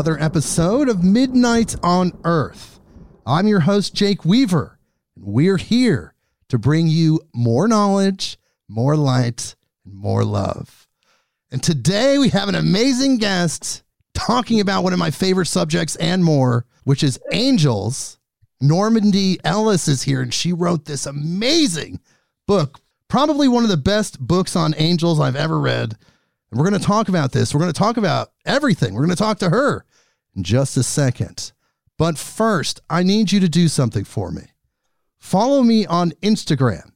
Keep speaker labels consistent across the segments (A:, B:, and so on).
A: another episode of Midnight on Earth. I'm your host, Jake Weaver, and we're here to bring you more knowledge, more light, and more love. And today we have an amazing guest talking about one of my favorite subjects and more, which is angels. Normandi Ellis is here, and she wrote this amazing book, probably one of the best books on angels I've ever read. And we're going to talk about this. We're going to talk about everything. We're going to talk to her in just a second. But first, I need you to do something for me. Follow me on Instagram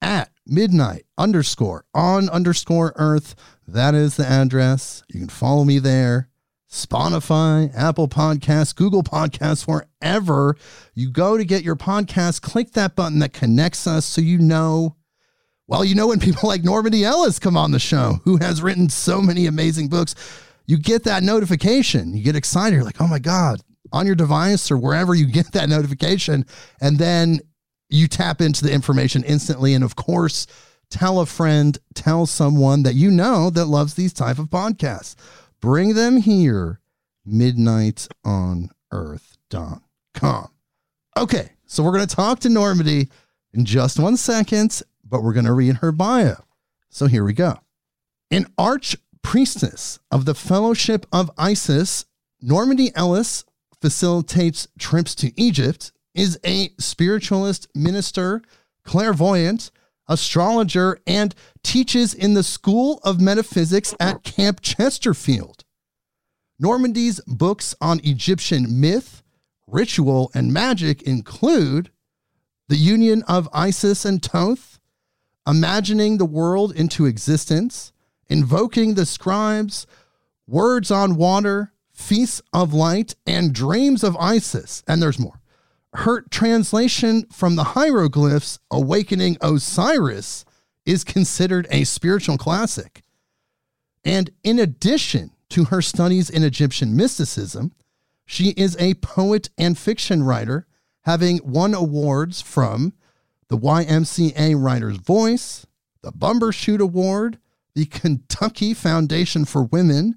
A: at midnight underscore on underscore earth. That is the address. You can follow me there. Spotify, Apple Podcasts, Google Podcasts, wherever you go to get your podcast, click that button that connects us so you know. Well, you know, when people like Normandi Ellis come on the show, who has written so many amazing books, you get that notification. You get excited. You're like, oh my God, on your device or wherever you get that notification. And then you tap into the information instantly. And of course, tell a friend, tell someone that you know that loves these type of podcasts. Bring them here, midnight on earth.com. Okay, so we're going to talk to Normandi in just one second, but we're going to read her bio. So here we go. An arch priestess of the Fellowship of Isis, Normandi Ellis facilitates trips to Egypt, is a spiritualist minister, clairvoyant, astrologer, and teaches in the School of Metaphysics at Camp Chesterfield. Normandi's books on Egyptian myth, ritual, and magic include The Union of Isis and Thoth, Imagining the World into Existence, Invoking the Scribes, Words on Water, Feasts of Light, and Dreams of Isis. And there's more. Her translation from the hieroglyphs, Awakening Osiris, is considered a spiritual classic. And in addition to her studies in Egyptian mysticism, she is a poet and fiction writer, having won awards from the YMCA Writer's Voice, the Bumbershoot Award, the Kentucky Foundation for Women,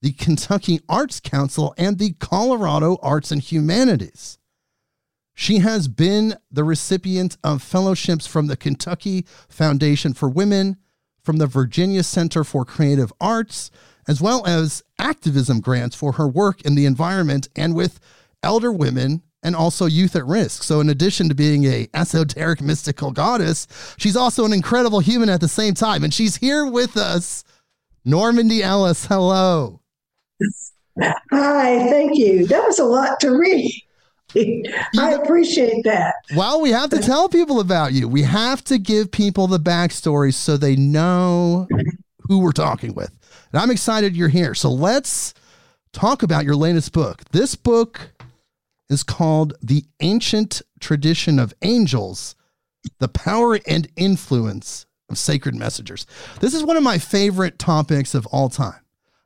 A: the Kentucky Arts Council, and the Colorado Arts and Humanities. She has been the recipient of fellowships from the Kentucky Foundation for Women, from the Virginia Center for Creative Arts, as well as activism grants for her work in the environment and with elder women and also youth at risk. So in addition to being a esoteric mystical goddess, she's also an incredible human at the same time and she's here with us. Normandi Ellis, hello.
B: Hi, thank you. That was a lot to read. I appreciate that.
A: Well, we have to tell people about you. We have to give people the backstory so they know who we're talking with. And I'm excited you're here. So let's talk about your latest book. This book is called The Ancient Tradition of Angels The Power and Influence of Sacred Messengers. This is one of my favorite topics of all time.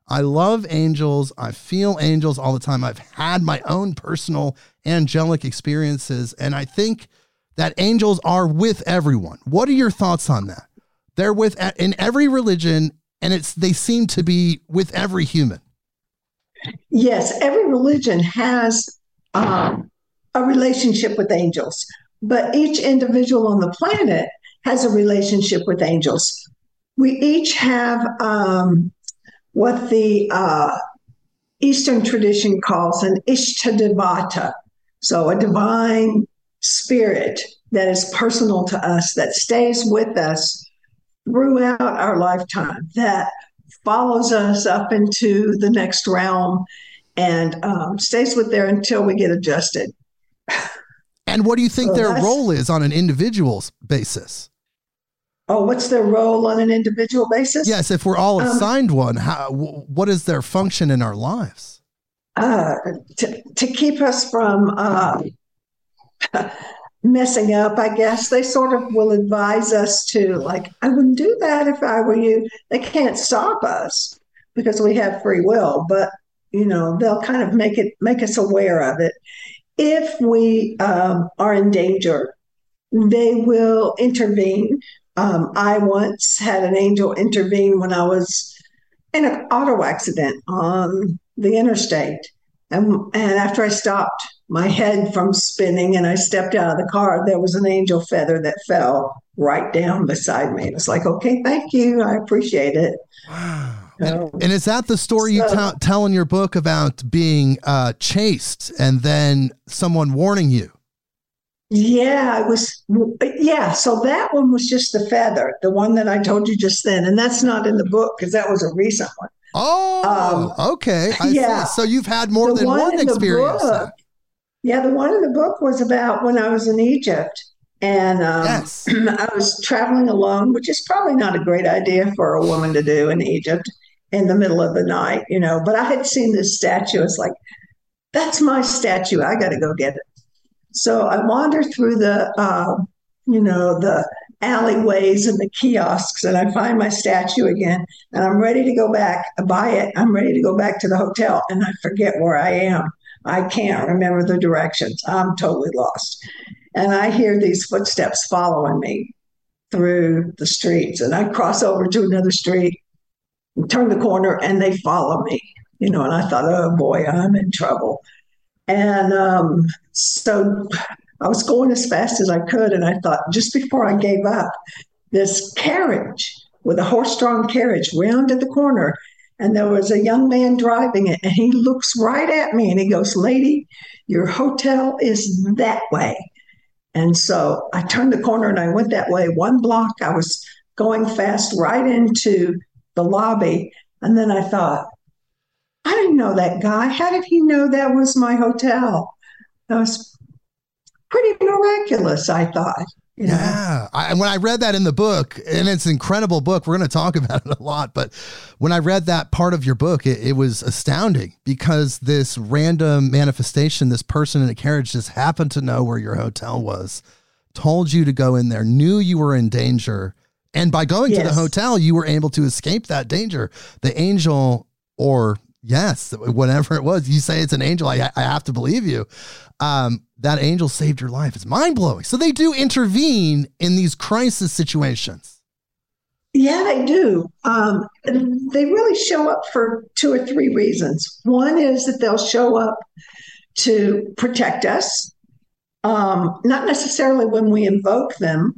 A: I love angels. I feel angels all the time. I've had my own personal angelic experiences, and I think that angels are with everyone. What are your thoughts on that? They're with in every religion, and it's they seem to be with every human.
B: Yes, every religion has um, a relationship with angels, but each individual on the planet has a relationship with angels. We each have um, what the uh, Eastern tradition calls an Ishtadevata, so a divine spirit that is personal to us, that stays with us throughout our lifetime, that follows us up into the next realm and um, stays with there until we get adjusted.
A: And what do you think so their role is on an individual's basis?
B: Oh, what's their role on an individual basis?
A: Yes, if we're all um, assigned um, one, how, what is their function in our lives?
B: Uh, to, to keep us from uh, messing up, I guess, they sort of will advise us to, like, I wouldn't do that if I were you. They can't stop us because we have free will, but you know they'll kind of make it make us aware of it. If we um, are in danger, they will intervene. Um, I once had an angel intervene when I was in an auto accident on the interstate, and and after I stopped my head from spinning and I stepped out of the car, there was an angel feather that fell right down beside me. It was like, okay, thank you. I appreciate it.
A: Wow. And, and, is that the story you t- tell in your book about being uh, chased and then someone warning you?
B: Yeah, I was. Yeah, so that one was just the feather, the one that I told you just then, and that's not in the book because that was a recent one.
A: Oh, um, okay. I yeah. See. So you've had more the than one, one experience.
B: Book, yeah, the one in the book was about when I was in Egypt, and um, yes. I was traveling alone, which is probably not a great idea for a woman to do in Egypt in the middle of the night, you know. But I had seen this statue. It's like, that's my statue. I got to go get it. So I wander through the, uh, you know, the alleyways and the kiosks, and I find my statue again. And I'm ready to go back, buy it. I'm ready to go back to the hotel, and I forget where I am. I can't remember the directions. I'm totally lost. And I hear these footsteps following me through the streets, and I cross over to another street turn the corner and they follow me, you know, and I thought, oh boy, I'm in trouble. And um, so I was going as fast as I could. And I thought, just before I gave up, this carriage with a horse drawn carriage rounded the corner. And there was a young man driving it. And he looks right at me and he goes, Lady, your hotel is that way. And so I turned the corner and I went that way. One block, I was going fast right into the lobby. And then I thought, I didn't know that guy. How did he know that was my hotel? That was pretty miraculous, I thought.
A: You know? Yeah. I, when I read that in the book, and it's an incredible book, we're going to talk about it a lot. But when I read that part of your book, it, it was astounding because this random manifestation, this person in a carriage just happened to know where your hotel was, told you to go in there, knew you were in danger, and by going yes. to the hotel, you were able to escape that danger. The angel, or yes, whatever it was, you say it's an angel. I, I have to believe you. Um, that angel saved your life. It's mind blowing. So they do intervene in these crisis situations.
B: Yeah, they do. Um, they really show up for two or three reasons. One is that they'll show up to protect us, um, not necessarily when we invoke them,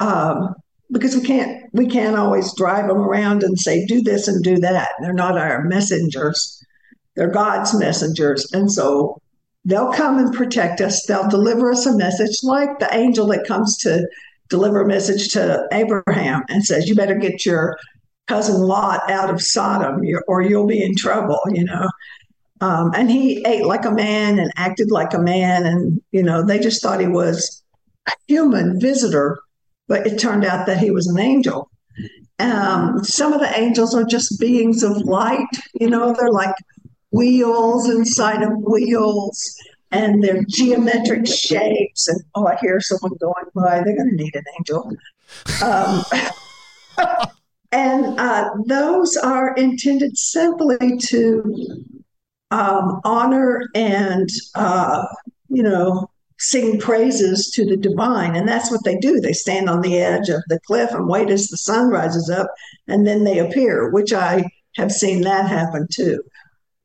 B: um, because we can't we can't always drive them around and say do this and do that. They're not our messengers. They're god's messengers. And so they'll come and protect us. They'll deliver us a message like the angel that comes to deliver a message to abraham and says you better get your cousin lot out of sodom or you'll be in trouble you know. Um, and he ate like a man and acted like a man. And you know they just thought he was a human visitor but it turned out that he was an angel. Um, some of the angels are just beings of light. You know, they're like wheels inside of wheels, and they're geometric shapes. And oh, I hear someone going by. They're going to need an angel. Um, and uh, those are intended simply to um, honor and uh, you know sing praises to the divine. And that's what they do. They stand on the edge of the cliff and wait as the sun rises up, and then they appear, which I have seen that happen too.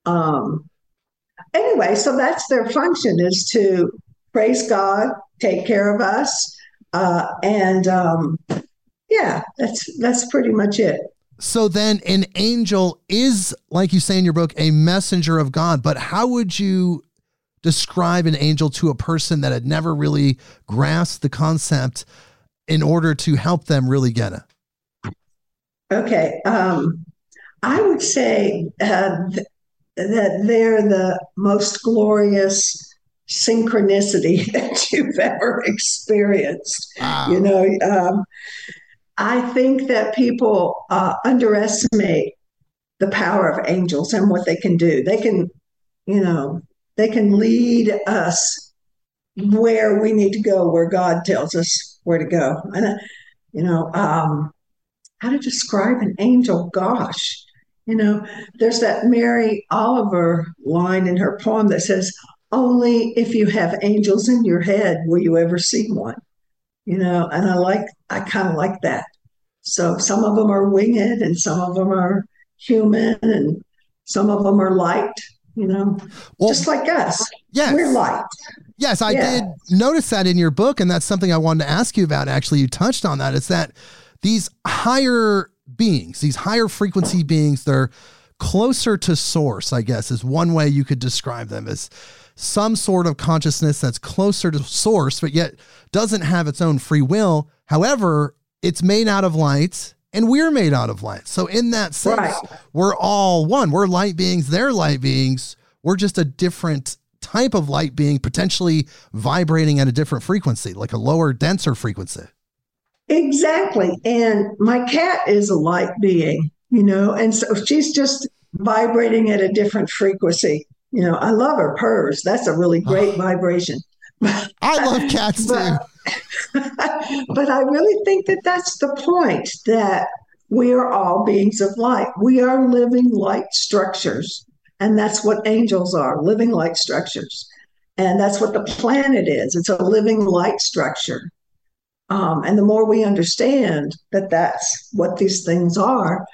B: Um, anyway, so that's their function is to praise God, take care of us, uh, and um, yeah, that's that's pretty much it.
A: So then, an angel is, like you say in your book, a messenger of God. But how would you describe an angel to a person that had never really grasped the concept in order to help them really get it?
B: Okay. Um, I would say uh, th- that they're the most glorious synchronicity that you've ever experienced. Wow. You know, um, I think that people uh, underestimate the power of angels and what they can do. They can, you know, they can lead us where we need to go, where God tells us where to go. And, uh, you know, um, how to describe an angel? Gosh, you know, there's that Mary Oliver line in her poem that says, Only if you have angels in your head will you ever see one. You know, and I like, I kind of like that. So some of them are winged and some of them are human and some of them are light, you know, well, just like us.
A: Yes.
B: We're light.
A: Yes, I yeah. did notice that in your book. And that's something I wanted to ask you about. Actually, you touched on that. It's that these higher beings, these higher frequency beings, they're closer to source, I guess, is one way you could describe them as some sort of consciousness that's closer to source, but yet doesn't have its own free will. However, it's made out of light and we're made out of light. So, in that sense, right. we're all one. We're light beings, they're light beings. We're just a different type of light being, potentially vibrating at a different frequency, like a lower, denser frequency.
B: Exactly. And my cat is a light being, you know, and so she's just vibrating at a different frequency. You know, I love her purrs. That's a really ah. great vibration.
A: I love cats too.
B: but I really think that that's the point that we are all beings of light. We are living light structures. And that's what angels are living light structures. And that's what the planet is it's a living light structure. Um, and the more we understand that that's what these things are,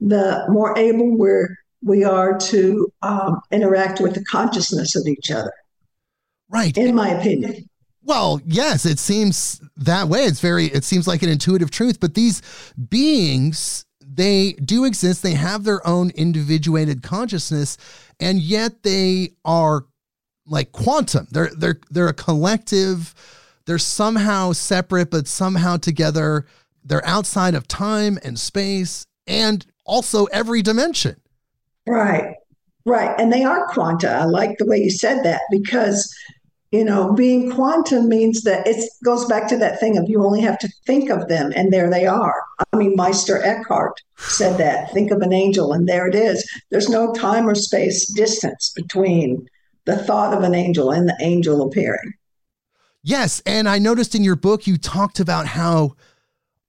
B: the more able we're, we are to um, interact with the consciousness of each other.
A: Right.
B: In my opinion.
A: Well, yes, it seems that way. It's very, it seems like an intuitive truth, but these beings, they do exist. They have their own individuated consciousness, and yet they are like quantum. They're, they're, they're a collective they're somehow separate, but somehow together. They're outside of time and space and also every dimension.
B: Right, right. And they are quanta. I like the way you said that because, you know, being quantum means that it goes back to that thing of you only have to think of them and there they are. I mean, Meister Eckhart said that think of an angel and there it is. There's no time or space distance between the thought of an angel and the angel appearing.
A: Yes. And I noticed in your book, you talked about how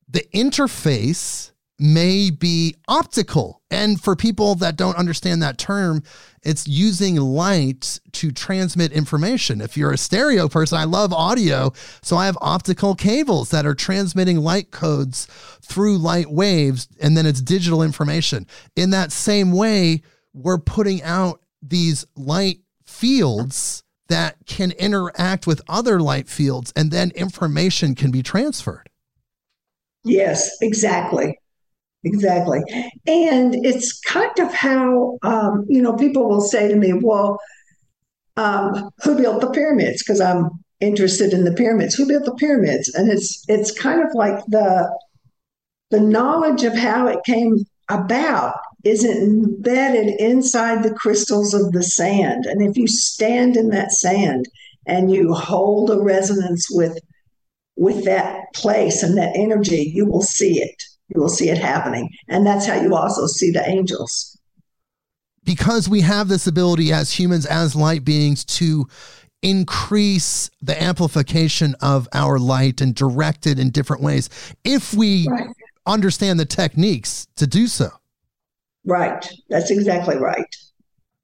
A: the interface may be optical. And for people that don't understand that term, it's using light to transmit information. If you're a stereo person, I love audio. So I have optical cables that are transmitting light codes through light waves, and then it's digital information. In that same way, we're putting out these light fields that can interact with other light fields and then information can be transferred.
B: Yes, exactly. Exactly. And it's kind of how, um, you know, people will say to me, well, um, who built the pyramids? Because I'm interested in the pyramids. Who built the pyramids? And it's it's kind of like the the knowledge of how it came about is embedded inside the crystals of the sand. And if you stand in that sand and you hold a resonance with with that place and that energy, you will see it. You will see it happening. And that's how you also see the angels.
A: Because we have this ability as humans, as light beings, to increase the amplification of our light and direct it in different ways if we right. understand the techniques to do so.
B: Right. That's exactly right.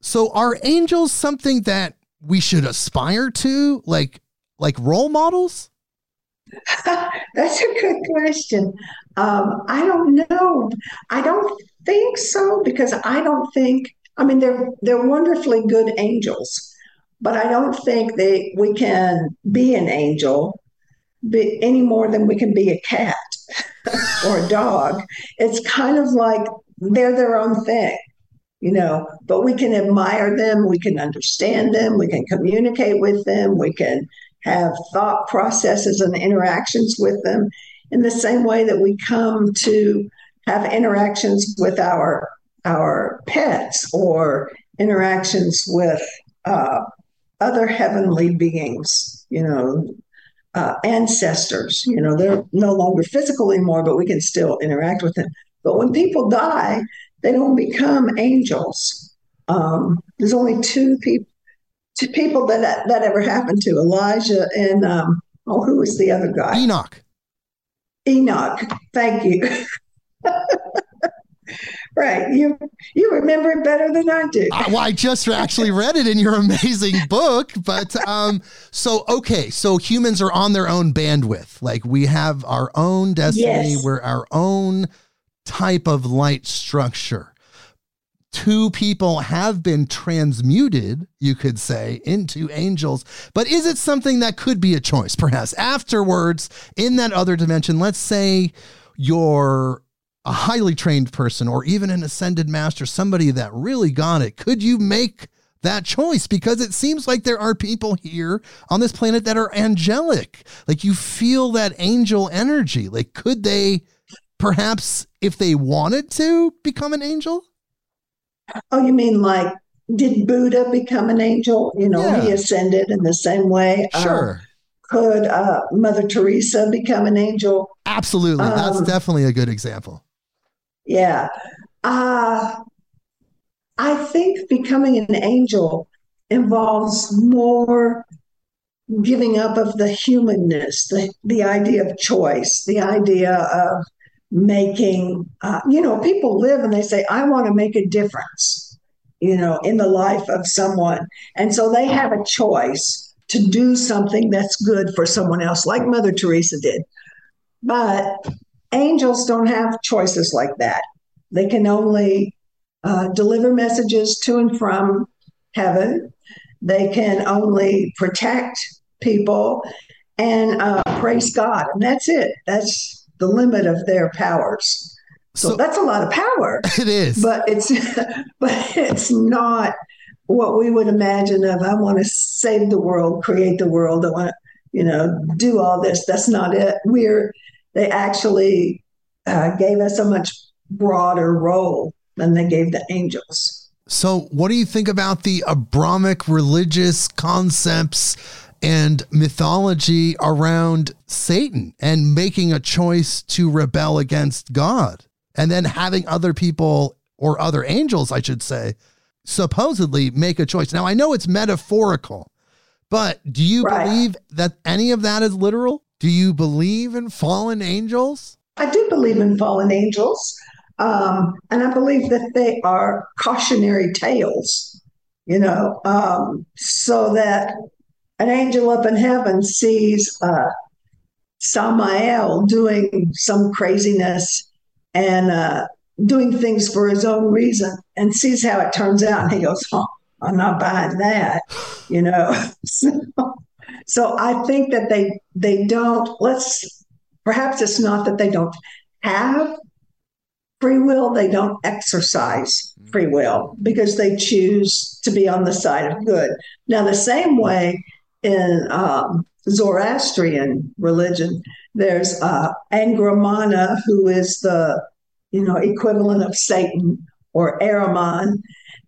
A: So are angels something that we should aspire to, like like role models?
B: That's a good question. Um, I don't know. I don't think so because I don't think. I mean, they're they're wonderfully good angels, but I don't think they we can be an angel be, any more than we can be a cat or a dog. It's kind of like they're their own thing, you know, but we can admire them, we can understand them, we can communicate with them, we can have thought processes and interactions with them in the same way that we come to have interactions with our our pets or interactions with uh, other heavenly beings, you know, uh, ancestors. You know, they're no longer physical anymore, but we can still interact with them. But when people die, they don't become angels. Um, there's only two people, two people that that ever happened to Elijah and um, oh, who was the other guy?
A: Enoch.
B: Enoch. Thank you. right. You you remember it better than I do.
A: I, well, I just actually read it in your amazing book. But um, so okay, so humans are on their own bandwidth. Like we have our own destiny.
B: Yes.
A: We're our own type of light structure. Two people have been transmuted, you could say, into angels. But is it something that could be a choice? Perhaps afterwards, in that other dimension, let's say you're a highly trained person or even an ascended master, somebody that really got it. Could you make that choice? Because it seems like there are people here on this planet that are angelic. Like you feel that angel energy. Like, could they perhaps, if they wanted to, become an angel?
B: Oh, you mean like did Buddha become an angel? You know,
A: Yeah.
B: he ascended in the same way. Um,
A: Sure.
B: could uh, Mother Teresa become an angel?
A: Absolutely. That's
B: Um,
A: definitely a good example.
B: Yeah. Uh, I think becoming an angel involves more giving up of the humanness, the, the idea of choice, the idea of making, uh, you know, people live and they say, I want to make a difference, you know, in the life of someone. And so they have a choice to do something that's good for someone else, like Mother Teresa did. But angels don't have choices like that. They can only uh, deliver messages to and from heaven. They can only protect people and uh, praise God, and that's it. That's the limit of their powers. So,
A: So-
B: that's a lot of power,
A: It is.
B: but it's but it's not what we would imagine of. I want to save the world, create the world. I want to, you know, do all this. That's not it. We're they actually uh, gave us a much broader role than they gave the angels.
A: So, what do you think about the Abrahamic religious concepts and mythology around Satan and making a choice to rebel against God and then having other people or other angels, I should say, supposedly make a choice? Now, I know it's metaphorical, but do you
B: Right.
A: believe that any of that is literal? Do you believe in fallen angels?
B: I do believe in fallen angels, um, and I believe that they are cautionary tales, you know, um, so that an angel up in heaven sees uh, Samael doing some craziness and uh, doing things for his own reason and sees how it turns out. And he goes, oh, I'm not buying that, you know. so, so I think that they they don't let's perhaps it's not that they don't have free will, they don't exercise free will because they choose to be on the side of good. Now, the same way in um, Zoroastrian religion, there's uh, Angra Mainyu, who is the you know equivalent of Satan or Ahriman,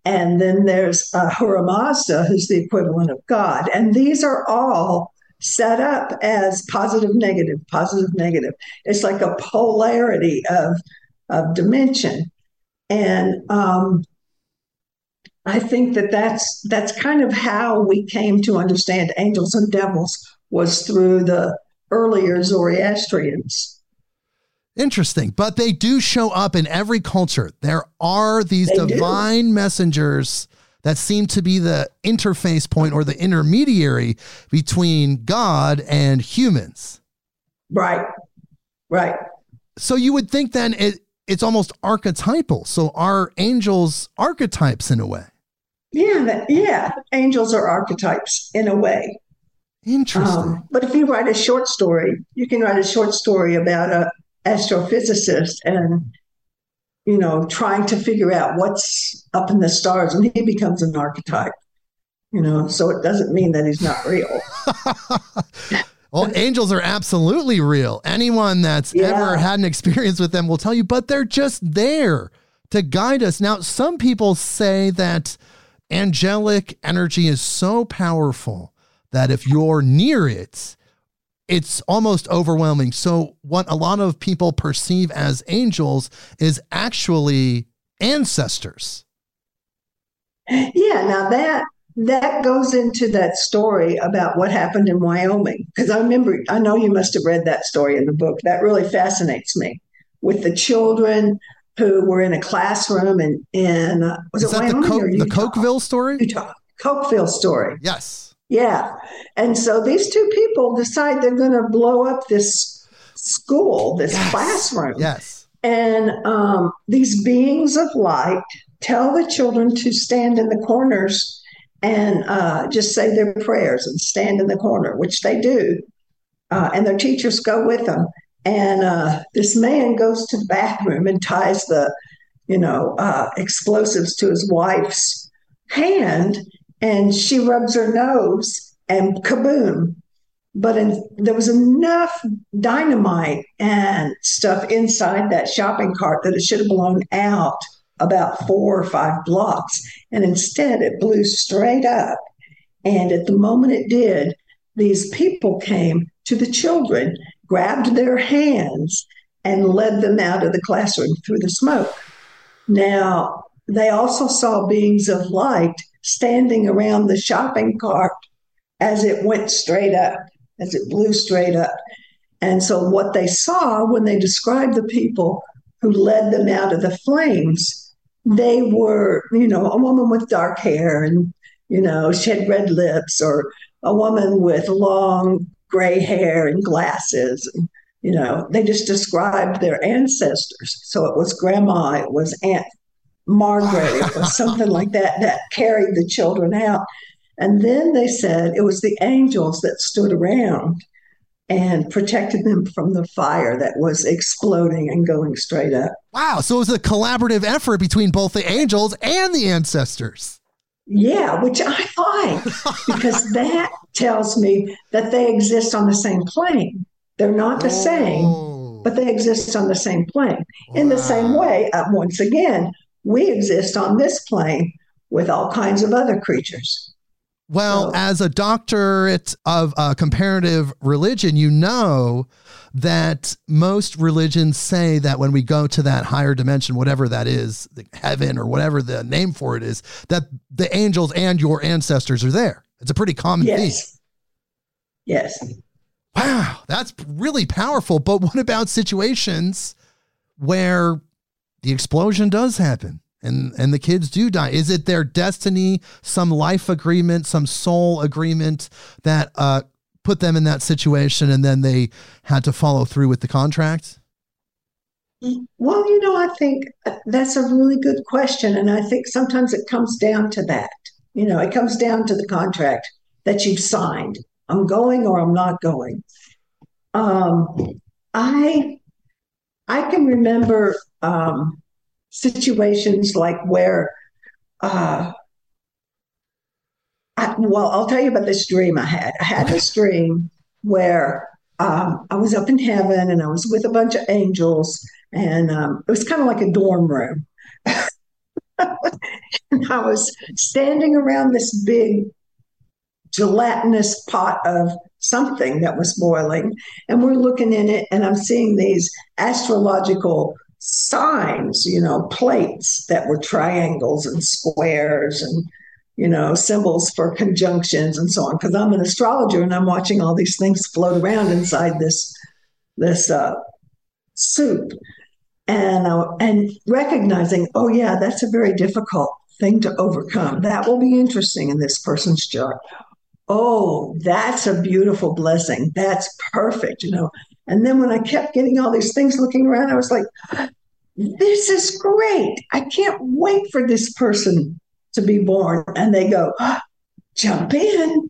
B: and then there's uh, Mazda, who's the equivalent of God, and these are all set up as positive, negative, positive, negative. It's like a polarity of of dimension, and um, I think that that's that's kind of how we came to understand angels and devils was through the earlier Zoroastrians.
A: Interesting. But they do show up in every culture. There are these
B: They do.
A: divine messengers that seem to be the interface point or the intermediary between God and humans.
B: Right, right.
A: So you would think then it, it's almost archetypal. So are angels archetypes in a way?
B: Yeah, that, yeah. Angels are archetypes in a way.
A: Interesting.
B: Um, but if you write a short story, you can write a short story about a astrophysicist and you know trying to figure out what's up in the stars, and he becomes an archetype. You know, so it doesn't mean that he's not real.
A: Well, angels are absolutely real. Anyone that's
B: Yeah.
A: ever had an experience with them will tell you, but they're just there to guide us. Now, some people say that angelic energy is so powerful that if you're near it, it's almost overwhelming. So, what a lot of people perceive as angels is actually ancestors.
B: Yeah, now that that goes into that story about what happened in Wyoming. Because I remember, I know you must have read that story in the book. That really fascinates me with the children who were in a classroom and in, uh, was
A: Is
B: it Wyoming
A: the, Co-
B: or
A: the Cokeville story?
B: Utah. Cokeville story.
A: Yes.
B: Yeah. And so these two people decide they're going to blow up this school, this
A: Yes.
B: classroom.
A: Yes.
B: And um, these beings of light tell the children to stand in the corners and uh, just say their prayers and stand in the corner, which they do. Uh, and their teachers go with them. And uh, this man goes to the bathroom and ties the, you know, uh, explosives to his wife's hand, and she rubs her nose, and kaboom! But in, there was enough dynamite and stuff inside that shopping cart that it should have blown out about four or five blocks. And instead, it blew straight up. And at the moment it did, these people came to the children, grabbed their hands, and led them out of the classroom through the smoke. Now, they also saw beings of light standing around the shopping cart as it went straight up, as it blew straight up. And so, what they saw when they described the people who led them out of the flames, they were, you know, a woman with dark hair and, you know, she had red lips, or a woman with long gray hair and glasses. And, you know, they just described their ancestors. So it was grandma, it was Aunt Margaret, it was something like that that carried the children out. And then they said it was the angels that stood around and protected them from the fire that was exploding and going straight up.
A: Wow. So it was a collaborative effort between both the angels and the ancestors.
B: Yeah, which I like because that tells me that they exist on the same plane. They're not the same,
A: Oh.
B: but they exist on the same plane. In the same way, uh, once again, we exist on this plane with all kinds of other creatures.
A: Well, as a doctorate of uh, comparative religion, you know that most religions say that when we go to that higher dimension, whatever that is, the heaven or whatever the name for it is, that the angels and your ancestors are there. It's a pretty common theme.
B: Yes. Yes.
A: Wow, that's really powerful. But what about situations where the explosion does happen and and the kids do die? Is it their destiny, some life agreement, some soul agreement that uh, put them in that situation, and then they had to follow through with the contract?
B: Well, you know, I think that's a really good question. And I think sometimes it comes down to that. You know, it comes down to the contract that you've signed. I'm going or I'm not going. Um, I I can remember um, situations like where, uh, I, well, I'll tell you about this dream I had. I had this dream where um, I was up in heaven and I was with a bunch of angels, and um, it was kind of like a dorm room. and I was standing around this big gelatinous pot of something that was boiling, and we're looking in it, and I'm seeing these astrological signs, you know, plates that were triangles and squares and you know, symbols for conjunctions and so on. Because I'm an astrologer and I'm watching all these things float around inside this this uh, soup, and uh, and recognizing, oh yeah, that's a very difficult thing to overcome. That will be interesting in this person's chart. Oh, that's a beautiful blessing. That's perfect, you know. And then when I kept getting all these things looking around, I was like, this is great. I can't wait for this person to be born. And they go, ah, jump in.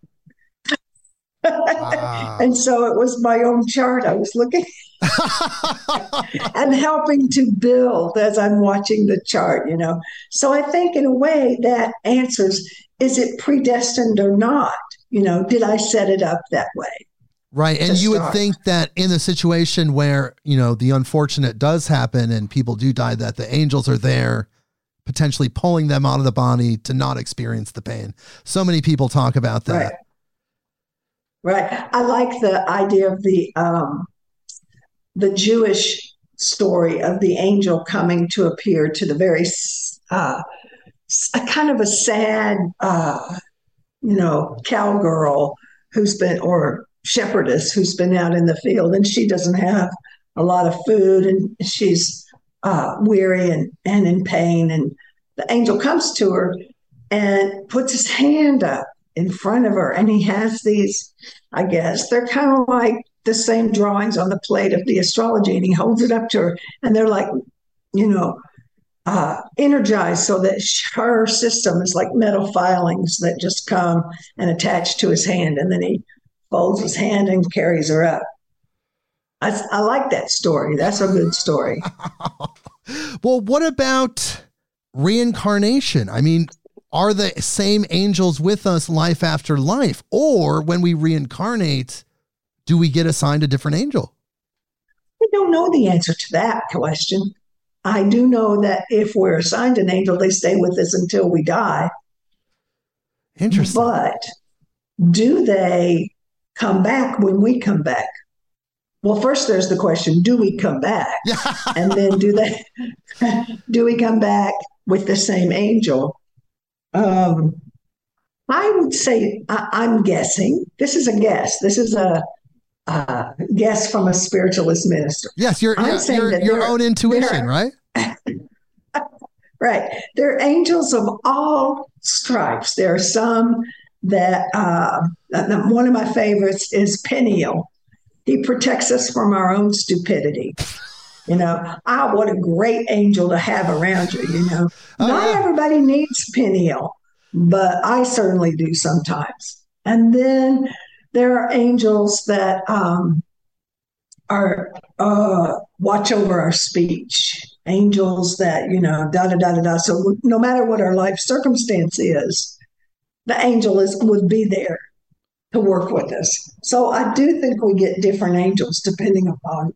A: Wow.
B: and so it was my own chart I was looking and helping to build as I'm watching the chart, you know. So I think in a way that answers is it predestined or not? You know, did I set it up that way?
A: Right. And you would think that in a situation where, you know, the unfortunate does happen and people do die, that the angels are there potentially pulling them out of the body to not experience the pain. So many people talk about that.
B: Right. Right. I like the idea of the um, the Jewish story of the angel coming to appear to the very uh, a kind of a sad uh, you know, cowgirl who's been, or shepherdess who's been out in the field and she doesn't have a lot of food and she's uh, weary and, and in pain. And the angel comes to her and puts his hand up in front of her. And he has these, I guess, they're kind of like the same drawings on the plate of the astrology. And he holds it up to her. And they're like, you know, uh, energized so that her system is like metal filings that just come and attach to his hand. And then he folds his hand and carries her up. I, I like that story. That's a good story.
A: well, what about reincarnation? I mean, are the same angels with us life after life? Or when we reincarnate, do we get assigned a different angel?
B: I don't know the answer to that question. I do know that if we're assigned an angel, they stay with us until we die.
A: Interesting.
B: But do they come back when we come back? Well, first there's the question, do we come back? and then do they do we come back with the same angel? Um, I would say I, am guessing. This is a guess. This is a, a guess from a spiritualist minister.
A: Yes, your your, your own intuition, right?
B: right. There are angels of all stripes. There are some that uh, one of my favorites is Peniel. He protects us from our own stupidity. You know, ah, what a great angel to have around you. You know, oh, not yeah. everybody needs Peniel, but I certainly do sometimes. And then there are angels that um, are uh, watch over our speech. Angels that you know, da da da da da. So no matter what our life circumstance is, the angel is would be there to work with us. So I do think we get different angels depending upon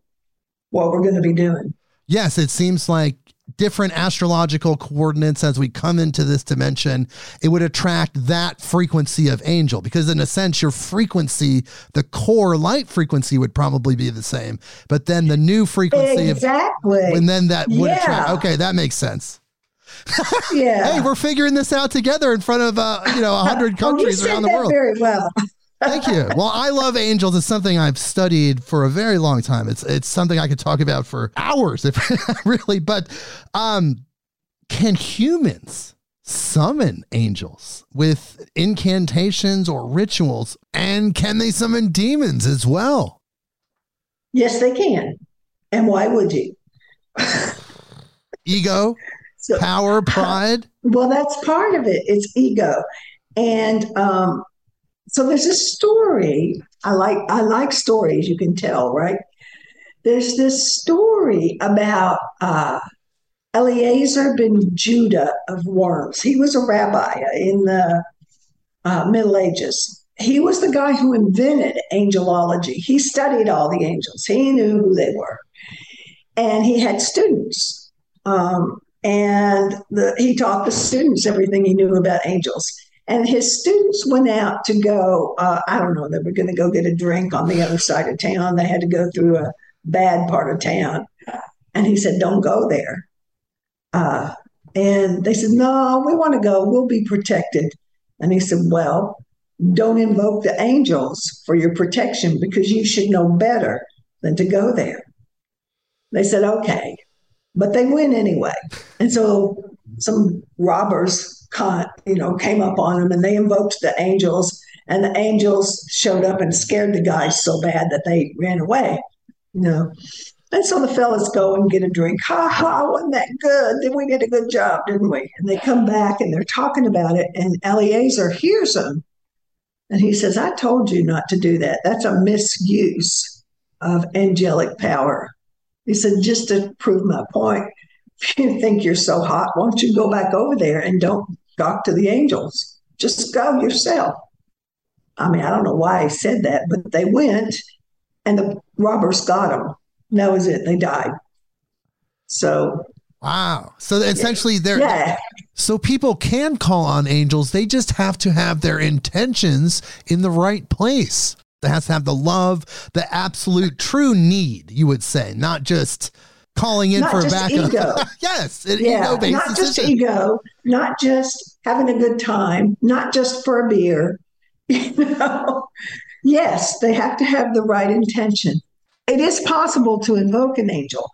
B: what we're going to be doing.
A: Yes, it seems like different astrological coordinates as we come into this dimension, it would attract that frequency of angel because, in a sense, your frequency, the core light frequency would probably be the same, but then the new frequency
B: exactly.
A: of and then that would yeah. attract. Okay, that makes sense.
B: Yeah.
A: hey, we're figuring this out together in front of uh, you know a hundred countries around the world.
B: Very well.
A: Thank you. Well, I love angels. It's something I've studied for a very long time. It's it's something I could talk about for hours, if really. But um, can humans summon angels with incantations or rituals? And can they summon demons as well?
B: Yes, they can. And why would you?
A: Ego, so, power, pride.
B: Well, that's part of it. It's ego, and um, so there's a story. I like I like stories. You can tell, right? There's this story about uh, Eliezer ben Judah of Worms. He was a rabbi in the uh, Middle Ages. He was the guy who invented angelology. He studied all the angels. He knew who they were, and he had students. Um, and the, he taught the students everything he knew about angels. And his students went out to go, uh, I don't know, they were going to go get a drink on the other side of town. They had to go through a bad part of town. And he said, Don't go there. Uh, and they said, No, we want to go. We'll be protected. And he said, Well, don't invoke the angels for your protection because you should know better than to go there. They said, Okay. But they went anyway. And so some robbers caught, you know, came up on them and they invoked the angels, and the angels showed up and scared the guys so bad that they ran away. You know. And so the fellas go and get a drink. Ha ha, wasn't that good? Then we did a good job, didn't we? And they come back and they're talking about it, and Eliezer hears them. And he says, I told you not to do that. That's a misuse of angelic power. He said, just to prove my point, if you think you're so hot, why don't you go back over there and don't talk to the angels. Just go yourself. I mean, I don't know why he said that, but they went and the robbers got them. That was it. They died. So.
A: Wow. So essentially, they're. Yeah. So people can call on angels. They just have to have their intentions in the right place. They has to have the love, the absolute true need, you would say, not just calling in
B: not
A: for
B: just
A: backup.
B: ego.
A: yes, an
B: yeah,
A: ego-based
B: not just ego, not just having a good time, not just for a beer. You know, yes, they have to have the right intention. It is possible to invoke an angel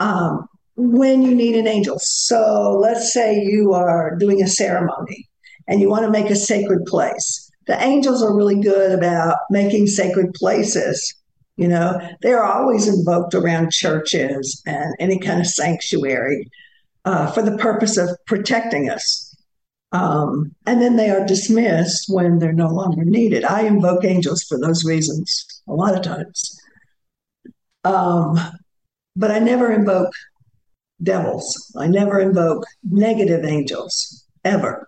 B: um, when you need an angel. So let's say you are doing a ceremony and you want to make a sacred place. The angels are really good about making sacred places. You know, they're always invoked around churches and any kind of sanctuary uh, for the purpose of protecting us. Um, and then they are dismissed when they're no longer needed. I invoke angels for those reasons a lot of times. Um, but I never invoke devils. I never invoke negative angels ever.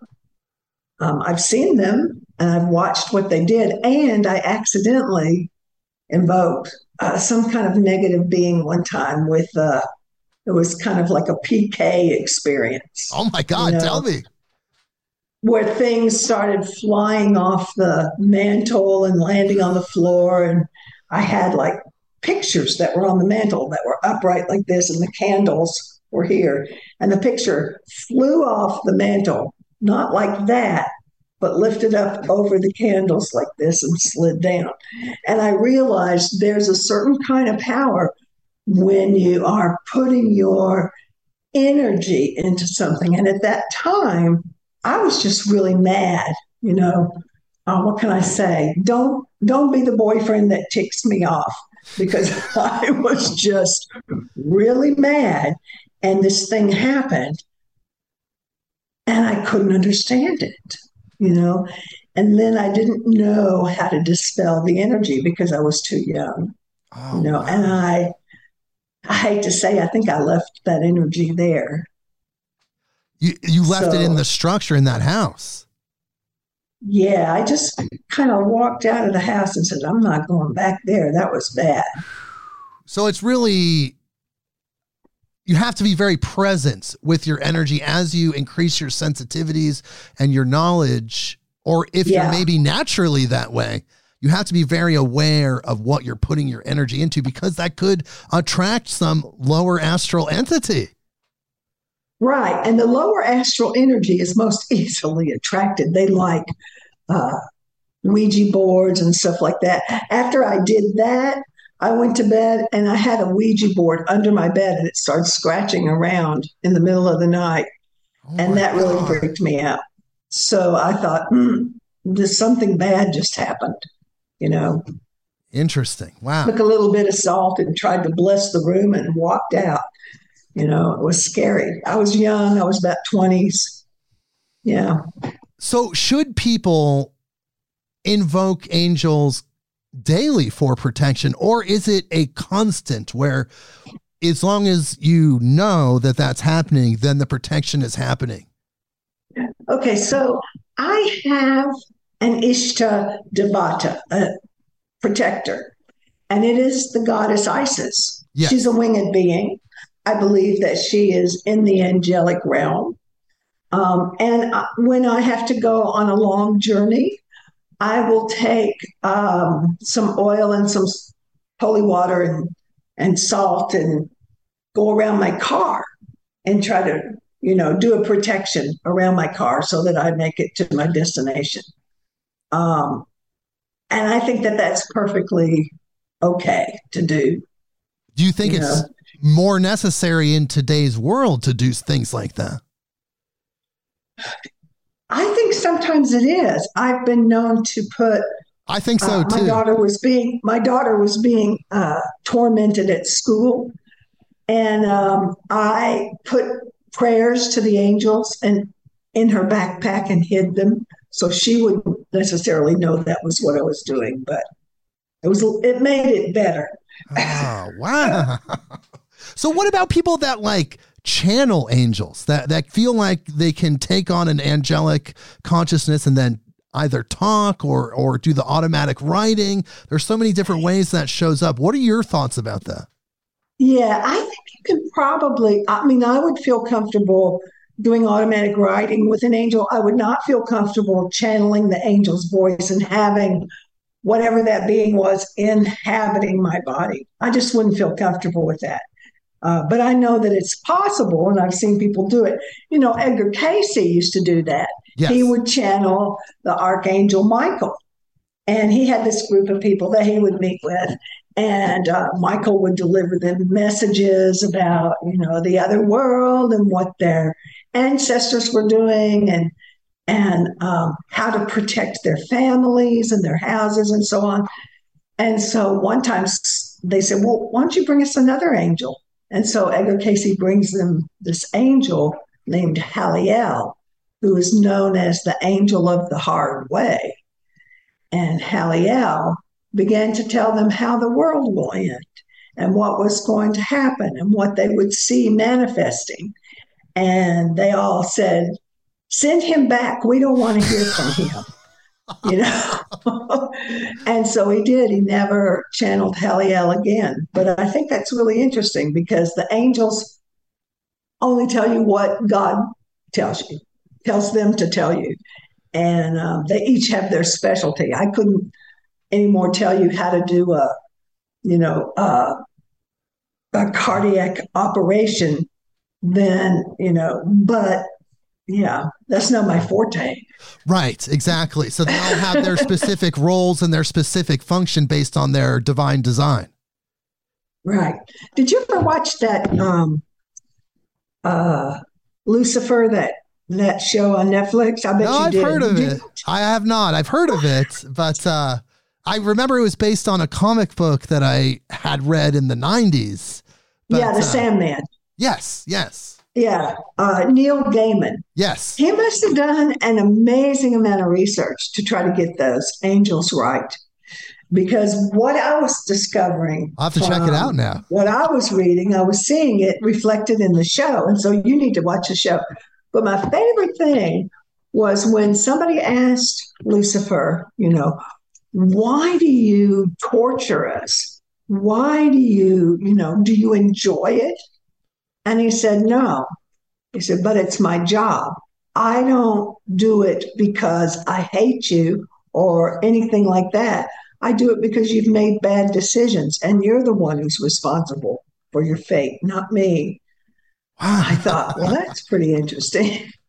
B: Um, I've seen them and I've watched what they did, and I accidentally invoked uh, some kind of negative being one time with uh, it was kind of like a PK experience.
A: Oh my God,
B: You know,
A: tell me.
B: where things started flying off the mantle and landing on the floor. And I had like pictures that were on the mantle that were upright like this, and the candles were here. And the picture flew off the mantle, not like that, but lifted up over the candles like this and slid down. And I realized there's a certain kind of power when you are putting your energy into something. And at that time, I was just really mad, you know. Uh, what can I say? Don't don't be the boyfriend that ticks me off because I was just really mad, and this thing happened, and I couldn't understand it, you know. And then I didn't know how to dispel the energy because I was too young,
A: Oh,
B: you know.
A: wow.
B: And I, I hate to say, I think I left that energy there.
A: you, you left it in the structure in that house.
B: Yeah, I just kind of walked out of the house and said, I'm not going back there. That was bad.
A: So it's really you have to be very present with your energy as you increase your sensitivities and your knowledge or if
B: Yeah.
A: you're maybe naturally that way you have to be very aware of what you're putting your energy into because that could attract some lower astral entity
B: Right. And the lower astral energy is most easily attracted. They like uh, Ouija boards and stuff like that. After I did that, I went to bed and I had a Ouija board under my bed and it started scratching around in the middle of the night.
A: Oh
B: and that really freaked me out. So I thought, hmm, something bad just happened. You know,
A: interesting wow
B: took a little bit of salt and tried to bless the room and walked out. You know, it was scary. I was young, I was about 20s. Yeah.
A: So, should people invoke angels daily for protection, or is it a constant where, as long as you know that that's happening, then the protection is happening?
B: Okay, so I have an Ishta Devata, a protector, and it is the goddess Isis.
A: Yes.
B: She's a winged being. I believe that she is in the angelic realm. Um, and I- when I have to go on a long journey, I will take um, some oil and some holy water and, and salt and go around my car and try to, you know, do a protection around my car so that I make it to my destination. Um, and I think that that's perfectly okay to do.
A: Do you think
B: You
A: it's
B: know.
A: more necessary in today's world to do things like that?
B: I think sometimes it is. I've been known to put
A: I think so
B: uh, my daughter was being my daughter was being uh, tormented at school, and um, I put prayers to the angels and in her backpack and hid them, so she wouldn't necessarily know that was what I was doing. But it was it made it better.
A: Oh, wow. so what about people that like channel angels that that feel like they can take on an angelic consciousness and then either talk or or do the automatic writing? There's so many different ways that shows up. What are your thoughts about that?
B: Yeah, I think you can probably. I mean, I would feel comfortable doing automatic writing with an angel. I would not feel comfortable channeling the angel's voice and having whatever that being was inhabiting my body. I just wouldn't feel comfortable with that. Uh, but I know that it's possible, and I've seen people do it. You know, Edgar Cayce used to do that.
A: Yes.
B: He would channel the Archangel Michael, and he had this group of people that he would meet with, and uh, Michael would deliver them messages about, you know, the other world and what their ancestors were doing, and and um, how to protect their families and their houses and so on. And so one time they said, Well, why don't you bring us another angel? And so Edgar Cayce brings them this angel named Haliel, who is known as the angel of the hard way. And Haliel began to tell them how the world will end and what was going to happen and what they would see manifesting. And they all said, Send him back. We don't want to hear from him. You know? and so he did. He never channeled Haliel again. But I think that's really interesting because the angels only tell you what God tells you, tells them to tell you. And um, they each have their specialty. I couldn't anymore tell you how to do a, you know, uh, a cardiac operation than, you know, but yeah, that's not my forte.
A: Right, exactly. So they all have their specific roles and their specific function based on their divine design.
B: Right. Did you ever watch that um uh Lucifer that that show on Netflix? I bet
A: no,
B: you
A: I've
B: did.
A: heard of
B: did
A: it. I have not. I've heard of it, but uh I remember it was based on a comic book that I had read in the 90s. But,
B: yeah, the
A: uh,
B: Sandman.
A: Yes, yes.
B: Yeah, uh, Neil Gaiman.
A: Yes.
B: He must have done an amazing amount of research to try to get those angels right. Because what I was discovering,
A: I'll have to check it out now.
B: What I was reading, I was seeing it reflected in the show. And so you need to watch the show. But my favorite thing was when somebody asked Lucifer, you know, why do you torture us? Why do you, you know, do you enjoy it? And he said, No. He said, But it's my job. I don't do it because I hate you or anything like that. I do it because you've made bad decisions and you're the one who's responsible for your fate, not me. Wow. I thought, well, that's pretty interesting.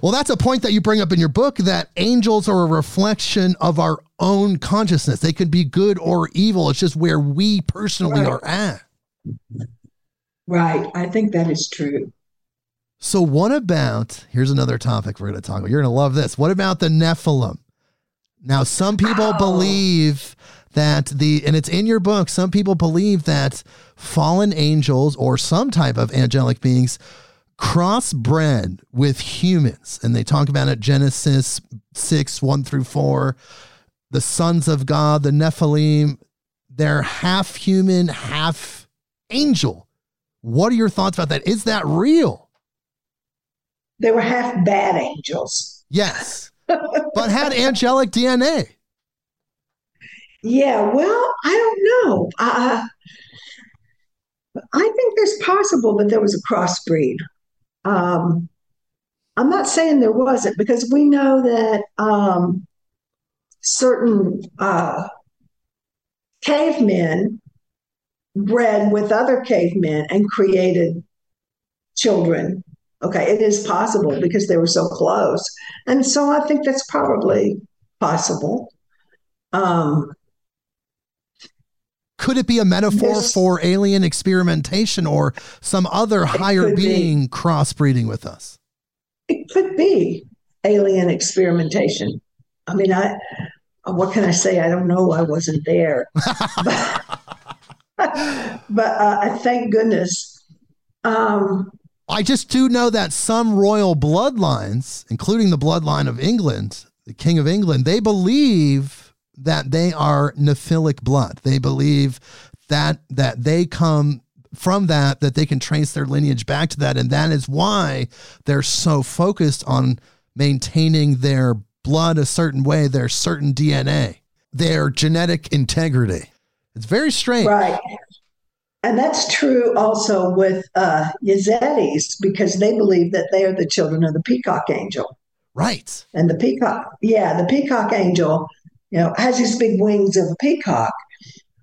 A: Well, that's a point that you bring up in your book that angels are a reflection of our own consciousness. They could be good or evil. It's just where we personally
B: Right.
A: are at.
B: Right. I think that is true.
A: So, what about here's another topic we're going to talk about. You're going to love this. What about the Nephilim? Now, some people
B: Oh.
A: believe that the, and it's in your book, some people believe that fallen angels or some type of angelic beings crossbred with humans. And they talk about it Genesis 6, 1 through 4. The sons of God, the Nephilim, they're half human, half angel. What are your thoughts about that? Is that real?
B: They were half bad angels.
A: Yes. but had angelic DNA.
B: Yeah, well, I don't know. Uh, I think there's possible that there was a crossbreed. Um, I'm not saying there wasn't because we know that um, certain uh, cavemen bred with other cavemen and created children. Okay, it is possible because they were so close. And so I think that's probably possible. Um,
A: Could it be a metaphor for alien experimentation or some other higher
B: could be.
A: being crossbreeding with us?
B: it could be alien experimentation. I mean, I what can I say? I don't know. I wasn't there, but, but uh, thank goodness. Um,
A: I just do know that some royal bloodlines, including the bloodline of England, the King of England, they believe that they are Nephilic blood. They believe that that they come from that that they can trace their lineage back to that and that is why they're so focused on maintaining their blood a certain way, their certain DNA, their genetic integrity. It's very strange.
B: right, and that's true also with uh, Yazidis because they believe that they are the children of the peacock angel.
A: Right.
B: And the peacock, yeah, the peacock angel, you know, has these big wings of a peacock.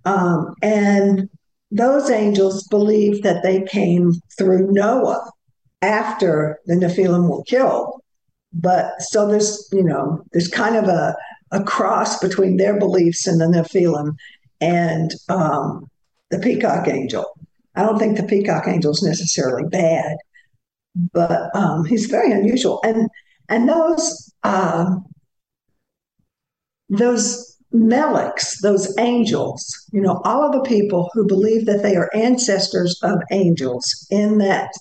B: Um, and those angels believe that they came through Noah after the Nephilim were killed. But so there's, you know, there's kind of a, a cross between their beliefs and the Nephilim and um, the peacock angel. I don't think the peacock angel is necessarily bad, but um, he's very unusual. And and those um, those Meleks, those angels, you know, all of the people who believe that they are ancestors of angels in that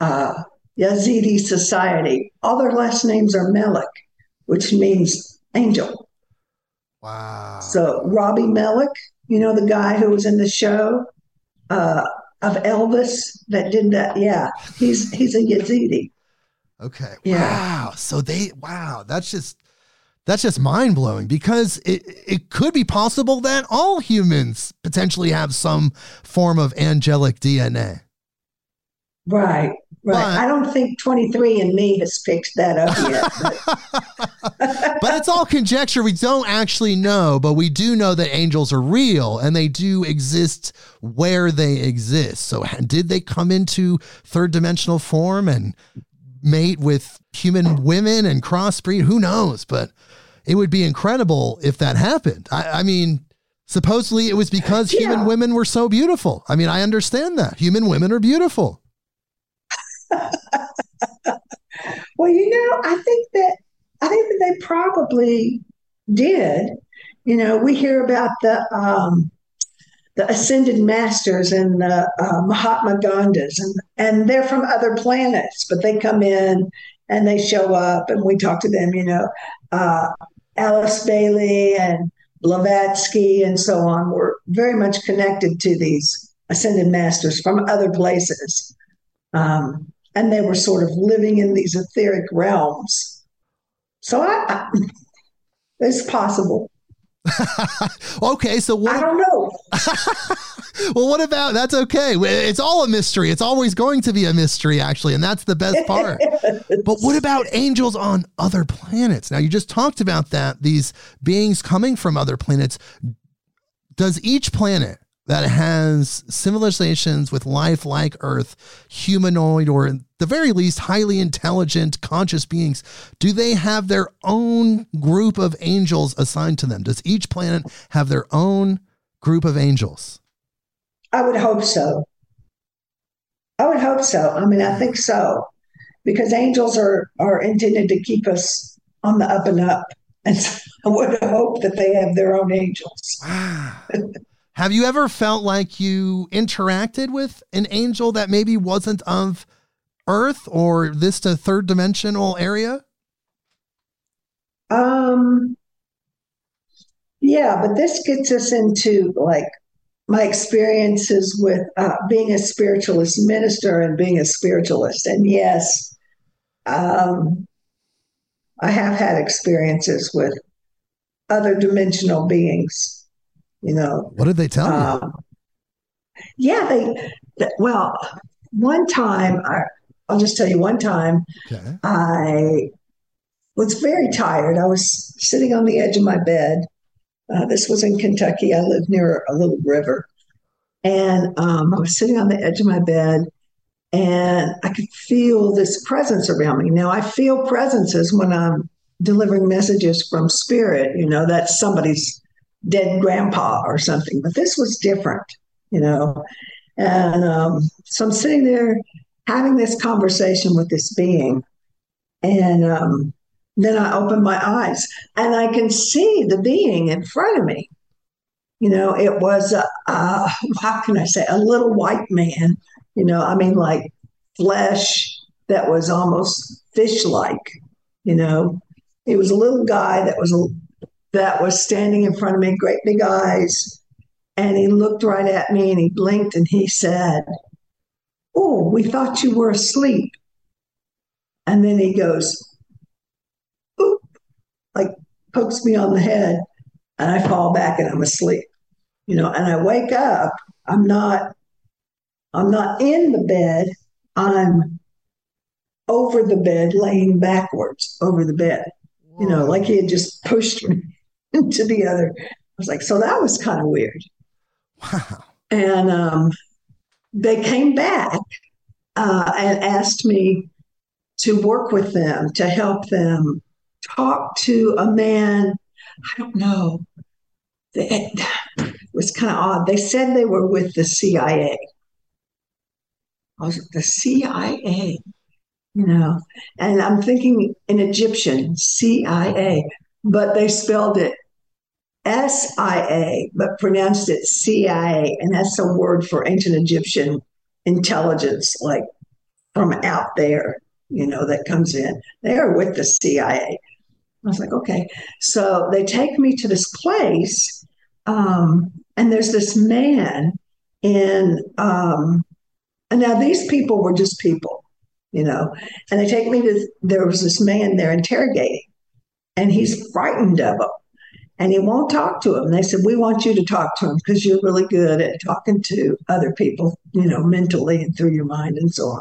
B: uh, Yazidi society, all their last names are Melek, which means angel.
A: Wow.
B: So Rami Malek, you know, the guy who was in the show uh, of Elvis that did that. Yeah, he's he's a Yazidi.
A: Okay.
B: Yeah.
A: Wow. So they wow, that's just that's just mind blowing because it it could be possible that all humans potentially have some form of angelic DNA.
B: Right. Right.
A: But-
B: I don't think 23 and me has picked that up yet. but-
A: But it's all conjecture. We don't actually know, but we do know that angels are real and they do exist where they exist. So, did they come into third dimensional form and mate with human women and crossbreed? Who knows? But it would be incredible if that happened. I, I mean, supposedly it was because human
B: Yeah.
A: women were so beautiful. I mean, I understand that. Human women are beautiful.
B: Well, you know, I think that I think that they probably did. You know, we hear about the um, the ascended masters and the uh, Mahatma Gandhis, and and they're from other planets, but they come in and they show up, and we talk to them. You know, uh, Alice Bailey and Blavatsky and so on were very much connected to these ascended masters from other places. Um, and they were sort of living in these etheric realms. So I, I it's possible.
A: okay, so what
B: I don't know.
A: well, what about that's okay? It's all a mystery. It's always going to be a mystery, actually, and that's the best part. but what about angels on other planets? Now, you just talked about that, these beings coming from other planets. Does each planet that has civilizations with life like Earth, humanoid, or at the very least, highly intelligent, conscious beings, do they have their own group of angels assigned to them? Does each planet have their own group of angels?
B: I would hope so. I would hope so. I mean, I think so, because angels are are intended to keep us on the up and up, and so I would hope that they have their own angels.
A: Have you ever felt like you interacted with an angel that maybe wasn't of Earth or this to third dimensional area?
B: Um, yeah, but this gets us into like my experiences with uh, being a spiritualist minister and being a spiritualist. And yes, um, I have had experiences with other dimensional beings. You know,
A: What did they tell you?
B: um, yeah, they. th- Well, one time, I, I'll just tell you. One time,
A: Okay.
B: I was very tired. I was sitting on the edge of my bed. Uh, this was in Kentucky. I lived near a little river. And um, I was sitting on the edge of my bed and I could feel this presence around me. Now, I feel presences when I'm delivering messages from spirit. You know, that's somebody's dead grandpa or something. But this was different, you know. And um, so I'm sitting there having this conversation with this being. And um, then I open my eyes and I can see the being in front of me. You know, it was, a, uh, how can I say, a little white man, you know, I mean, like flesh that was almost fish like, you know. He was a little guy that was that was standing in front of me, great big eyes, and he looked right at me and he blinked and he said, "Oh, we thought you were asleep." And then he goes, "Oop," like pokes me on the head, and I fall back and I'm asleep. You know, and I wake up. I'm not. I'm not in the bed. I'm over the bed, laying backwards over the bed you know, like he had just pushed me into the other. I was like, so that was kind of weird.
A: Wow.
B: and um, they came back uh, and asked me to work with them to help them talk to a man. I don't know. It was kind of odd. They said they were with the CIA. I was the CIA, you know, and I'm thinking in Egyptian, CIA, but they spelled it SIA, but pronounced it CIA. And that's a word for ancient Egyptian intelligence, like from out there, you know, that comes in. They are with the CIA. I was like, okay. So they take me to this place, um, and there's this man in, um, and now these people were just people, you know, and they take me to, there was this man there interrogating, and he's frightened of them and he won't talk to him. They said, We want you to talk to him because you're really good at talking to other people, you know, mentally and through your mind and so on.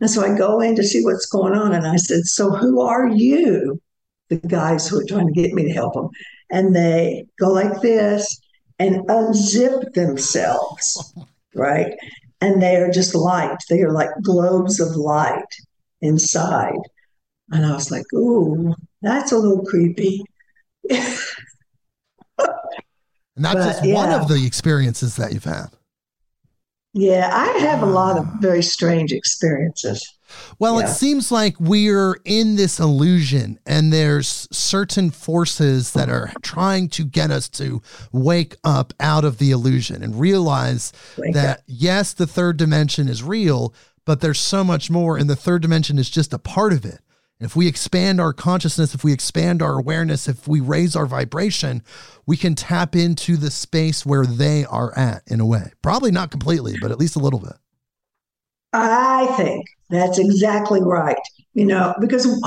B: And so I go in to see what's going on. And I said, So who are you? The guys who are trying to get me to help them. And they go like this and unzip themselves, right? And they are just light. They are like globes of light inside. And I was like, Ooh, that's a little creepy.
A: and that's but, just yeah. one of the experiences that you've had.
B: Yeah, I have a lot of ah. very strange experiences.
A: Well, yeah. it seems like we're in this illusion, and there's certain forces that are trying to get us to wake up out of the illusion and realize wake that, up. yes, the third dimension is real, but there's so much more, and the third dimension is just a part of it. If we expand our consciousness, if we expand our awareness, if we raise our vibration, we can tap into the space where they are at in a way. Probably not completely, but at least a little bit.
B: I think that's exactly right. You know, because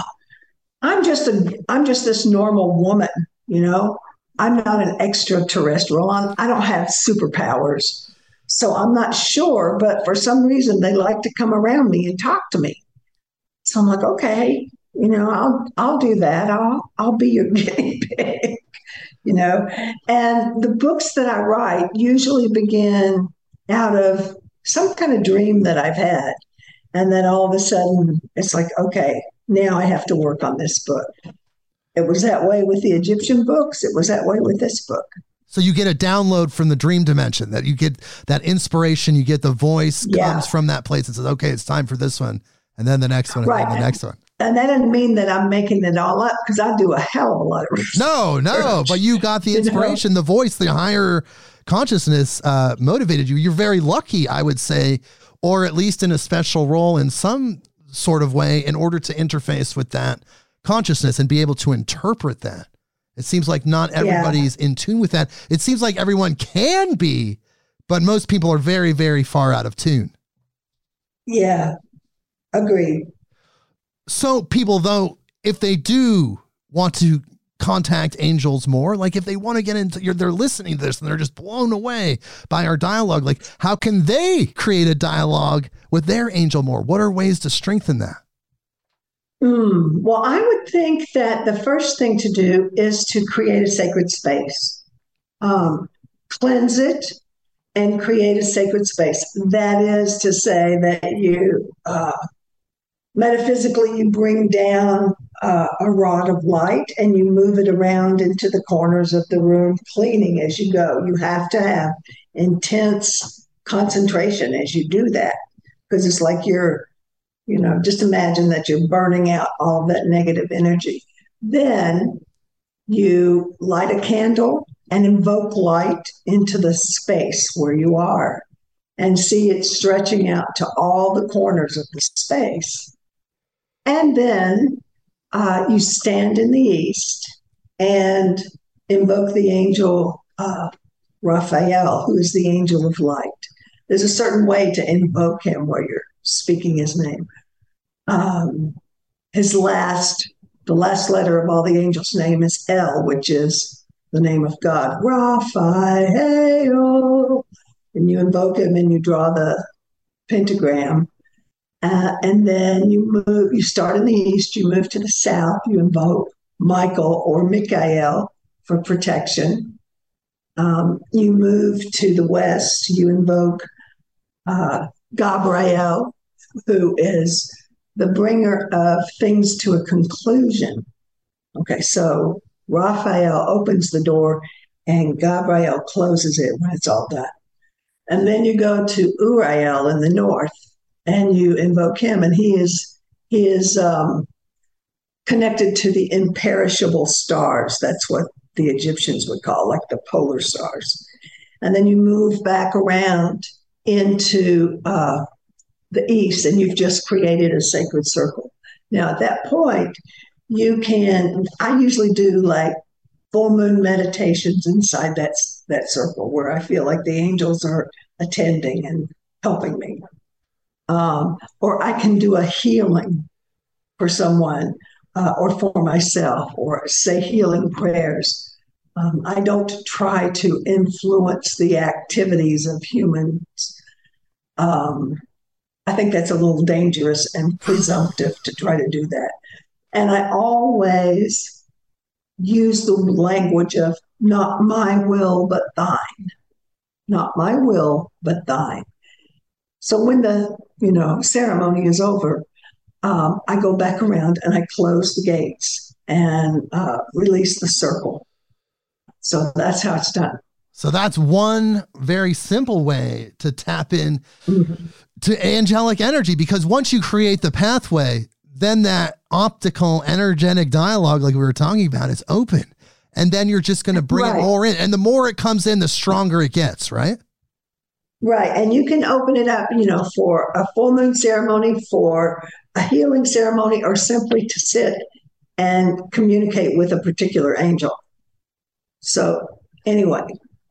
B: I'm just a I'm just this normal woman, you know. I'm not an extraterrestrial. I'm, I don't have superpowers. So I'm not sure, but for some reason they like to come around me and talk to me. So I'm like, okay, you know, I'll I'll do that. I'll I'll be your guinea pig. You know, and the books that I write usually begin out of some kind of dream that I've had. And then all of a sudden it's like, okay, now I have to work on this book. It was that way with the Egyptian books. It was that way with this book.
A: So you get a download from the dream dimension that you get that inspiration, you get the voice yeah. comes from that place and says, okay, it's time for this one. And then the next one, and right. then the next one.
B: And that doesn't mean that I'm making it all up because I do a hell of a lot of research.
A: No, no, but you got the inspiration, the voice, the higher consciousness uh, motivated you. You're very lucky, I would say, or at least in a special role in some sort of way in order to interface with that consciousness and be able to interpret that. It seems like not everybody's yeah. in tune with that. It seems like everyone can be, but most people are very, very far out of tune.
B: Yeah, agreed.
A: So, people, though, if they do want to contact angels more, like if they want to get into, they're listening to this and they're just blown away by our dialogue, like how can they create a dialogue with their angel more? What are ways to strengthen that?
B: Mm, well, I would think that the first thing to do is to create a sacred space, um, cleanse it, and create a sacred space. That is to say that you uh, metaphysically you bring down uh, a rod of light and you move it around into the corners of the room cleaning as you go. You have to have intense concentration as you do that because it's like you're you know just imagine that you're burning out all that negative energy. Then you light a candle and invoke light into the space where you are and see it stretching out to all the corners of the space and then uh, you stand in the east and invoke the angel uh, Raphael, who is the angel of light. There's a certain way to invoke him where you're speaking his name. Um, his last, the last letter of all the angels' name is L, which is the name of God. Raphael. And you invoke him and you draw the pentagram uh, and then you move, you start in the east, you move to the south, you invoke Michael or Michael for protection. Um, you move to the west, you invoke uh, Gabriel, who is the bringer of things to a conclusion. Okay, so Raphael opens the door and Gabriel closes it when it's all done. And then you go to Uriel in the north and you invoke him, and he is he is um, connected to the imperishable stars. That's what the Egyptians would call like the polar stars. And then you move back around into uh, the east, and you've just created a sacred circle. Now, at that point, you can. I usually do like full moon meditations inside that that circle where I feel like the angels are attending and helping me. Um, or I can do a healing for someone uh, or for myself, or say healing prayers. Um, I don't try to influence the activities of humans. Um, I think that's a little dangerous and presumptive to try to do that. And I always use the language of not my will, but thine. Not my will, but thine. So when the you know ceremony is over, um, I go back around and I close the gates and uh, release the circle. So that's how it's done.
A: So that's one very simple way to tap in mm-hmm. to angelic energy because once you create the pathway, then that optical energetic dialogue, like we were talking about, is open. And then you're just going to bring right. it more in. And the more it comes in, the stronger it gets, right?
B: Right. And you can open it up, you know, for a full moon ceremony, for a healing ceremony, or simply to sit and communicate with a particular angel. So, anyway.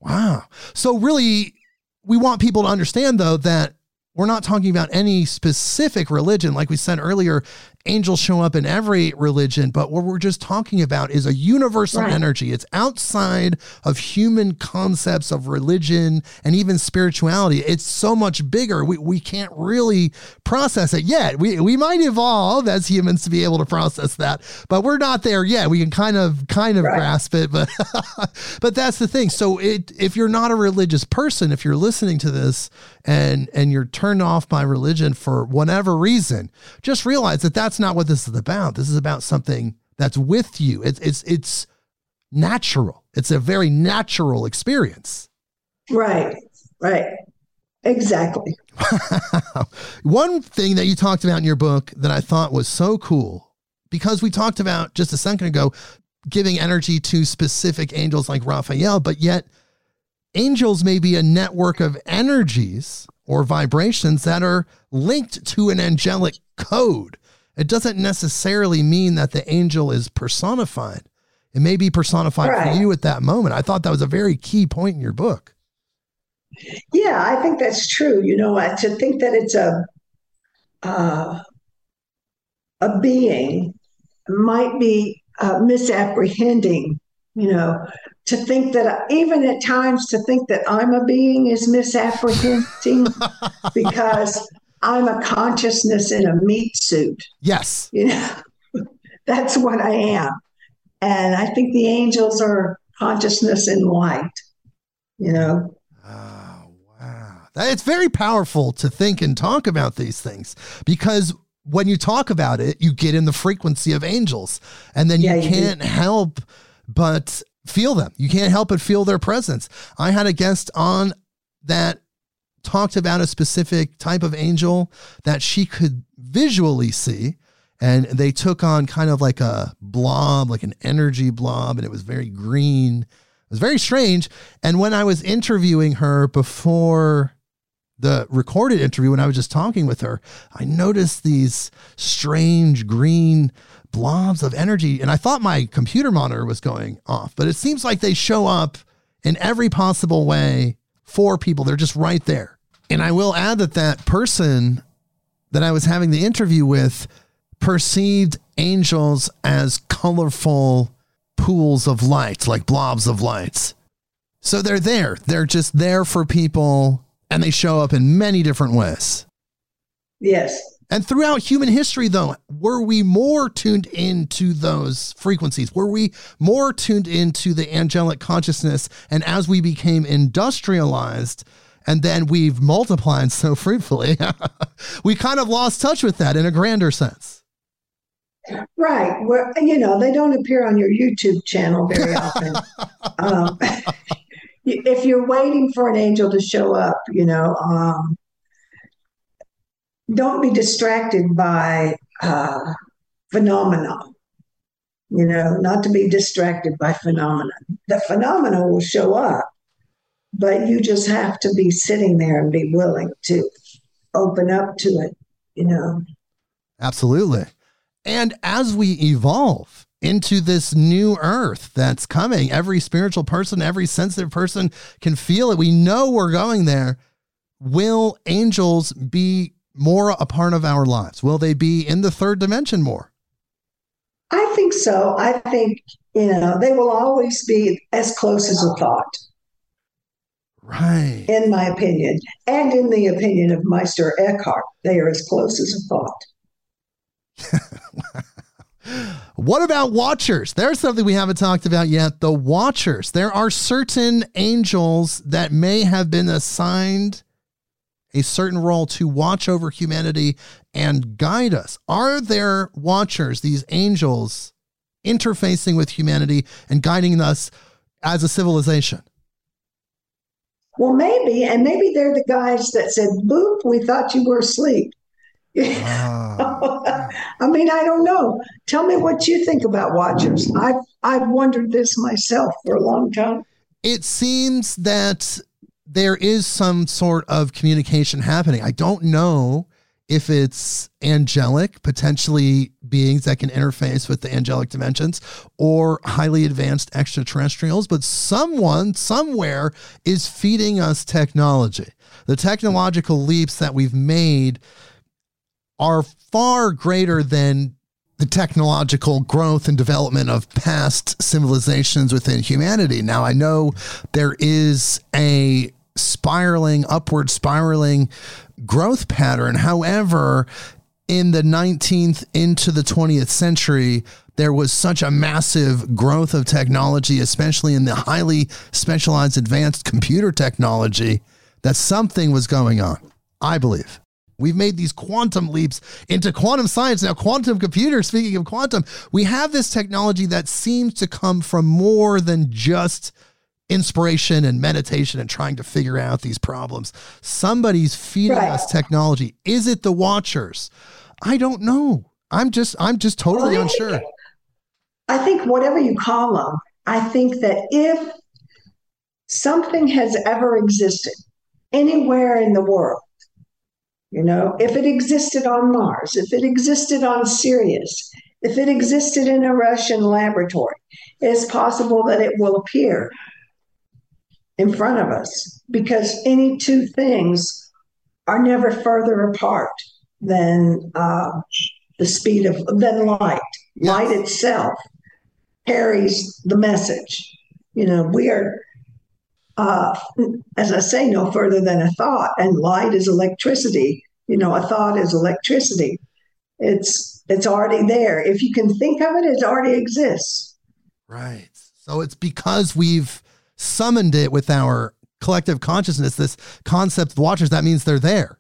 A: Wow. So, really, we want people to understand, though, that we're not talking about any specific religion. Like we said earlier, angels show up in every religion, but what we're just talking about is a universal right. energy. It's outside of human concepts of religion and even spirituality. It's so much bigger. We, we can't really process it yet. We, we might evolve as humans to be able to process that, but we're not there yet. We can kind of kind of right. grasp it, but but that's the thing. So it if you're not a religious person, if you're listening to this and and you're turned off by religion for whatever reason, just realize that that's not what this is about. This is about something that's with you. It's it's it's natural. It's a very natural experience.
B: Right. Right. Exactly.
A: One thing that you talked about in your book that I thought was so cool because we talked about just a second ago giving energy to specific angels like Raphael, but yet angels may be a network of energies or vibrations that are linked to an angelic code. It doesn't necessarily mean that the angel is personified. It may be personified right. for you at that moment. I thought that was a very key point in your book.
B: Yeah, I think that's true. You know, to think that it's a uh, a being might be uh, misapprehending. You know, to think that even at times to think that I'm a being is misapprehending because I'm a consciousness in a meat suit.
A: Yes.
B: You know, that's what I am. And I think the angels are consciousness in light, you know.
A: Oh, wow. It's very powerful to think and talk about these things because when you talk about it, you get in the frequency of angels and then yeah, you can't you help but feel them. You can't help but feel their presence. I had a guest on that talked about a specific type of angel that she could visually see. And they took on kind of like a blob, like an energy blob, and it was very green. It was very strange. And when I was interviewing her before the recorded interview, when I was just talking with her, I noticed these strange green blobs of energy. And I thought my computer monitor was going off, but it seems like they show up in every possible way for people. They're just right there. And I will add that that person that I was having the interview with perceived angels as colorful pools of light, like blobs of lights. So they're there. They're just there for people and they show up in many different ways.
B: Yes.
A: And throughout human history, though, were we more tuned into those frequencies? Were we more tuned into the angelic consciousness? And as we became industrialized, and then we've multiplied so fruitfully, we kind of lost touch with that in a grander sense.
B: Right. Well, you know, they don't appear on your YouTube channel very often. um, if you're waiting for an angel to show up, you know, um, don't be distracted by uh, phenomena. You know, not to be distracted by phenomena. The phenomena will show up, but you just have to be sitting there and be willing to open up to it. You know.
A: Absolutely. And as we evolve into this new earth that's coming, every spiritual person, every sensitive person can feel it. We know we're going there. Will angels be more a part of our lives? Will they be in the third dimension more?
B: I think so. I think, you know, they will always be as close as a thought.
A: Right.
B: In my opinion, and in the opinion of Meister Eckhart, they are as close as a
A: thought. what about watchers? There's something we haven't talked about yet. The watchers. There are certain angels that may have been assigned a certain role to watch over humanity and guide us? Are there watchers, these angels, interfacing with humanity and guiding us as a civilization?
B: Well, maybe, and maybe they're the guys that said, "Boop, we thought you were asleep." Ah. I mean, I don't know. Tell me what you think about watchers. I've I've wondered this myself for a long time.
A: It seems that there is some sort of communication happening. I don't know if it's angelic, potentially beings that can interface with the angelic dimensions, or highly advanced extraterrestrials, but someone somewhere is feeding us technology. The technological leaps that we've made are far greater than the technological growth and development of past civilizations within humanity. Now, I know there is a spiraling, upward spiraling growth pattern. However, in the 19th into the 20th century, there was such a massive growth of technology, especially in the highly specialized advanced computer technology, that something was going on, I believe. We've made these quantum leaps into quantum science. Now, quantum computers, speaking of quantum, we have this technology that seems to come from more than just inspiration and meditation and trying to figure out these problems. Somebody's feeding right. us technology. Is it the watchers? I don't know. I'm just I'm just totally well, I unsure.
B: Think, I think whatever you call them, I think that if something has ever existed anywhere in the world, you know, if it existed on Mars, if it existed on Sirius, if it existed in a Russian laboratory, it's possible that it will appear in front of us because any two things are never further apart than uh, the speed of than light. Light itself carries the message. You know, we are, uh, as I say, no further than a thought, and light is electricity. You know, a thought is electricity. It's it's already there. If you can think of it, it already exists.
A: Right. So it's because we've summoned it with our collective consciousness, this concept of watchers, that means they're there.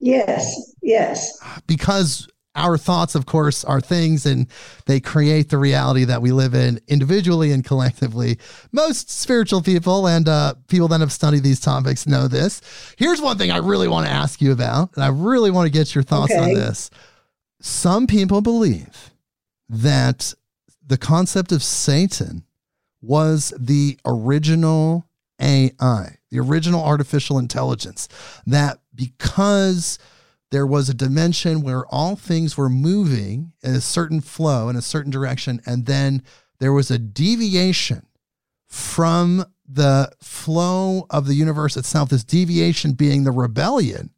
B: Yes, yes.
A: Because our thoughts, of course, are things and they create the reality that we live in individually and collectively. Most spiritual people and uh, people that have studied these topics know this. Here's one thing I really want to ask you about, and I really want to get your thoughts okay. on this. Some people believe that the concept of Satan was the original AI, the original artificial intelligence, that because there was a dimension where all things were moving in a certain flow in a certain direction, and then there was a deviation from the flow of the universe itself, this deviation being the rebellion,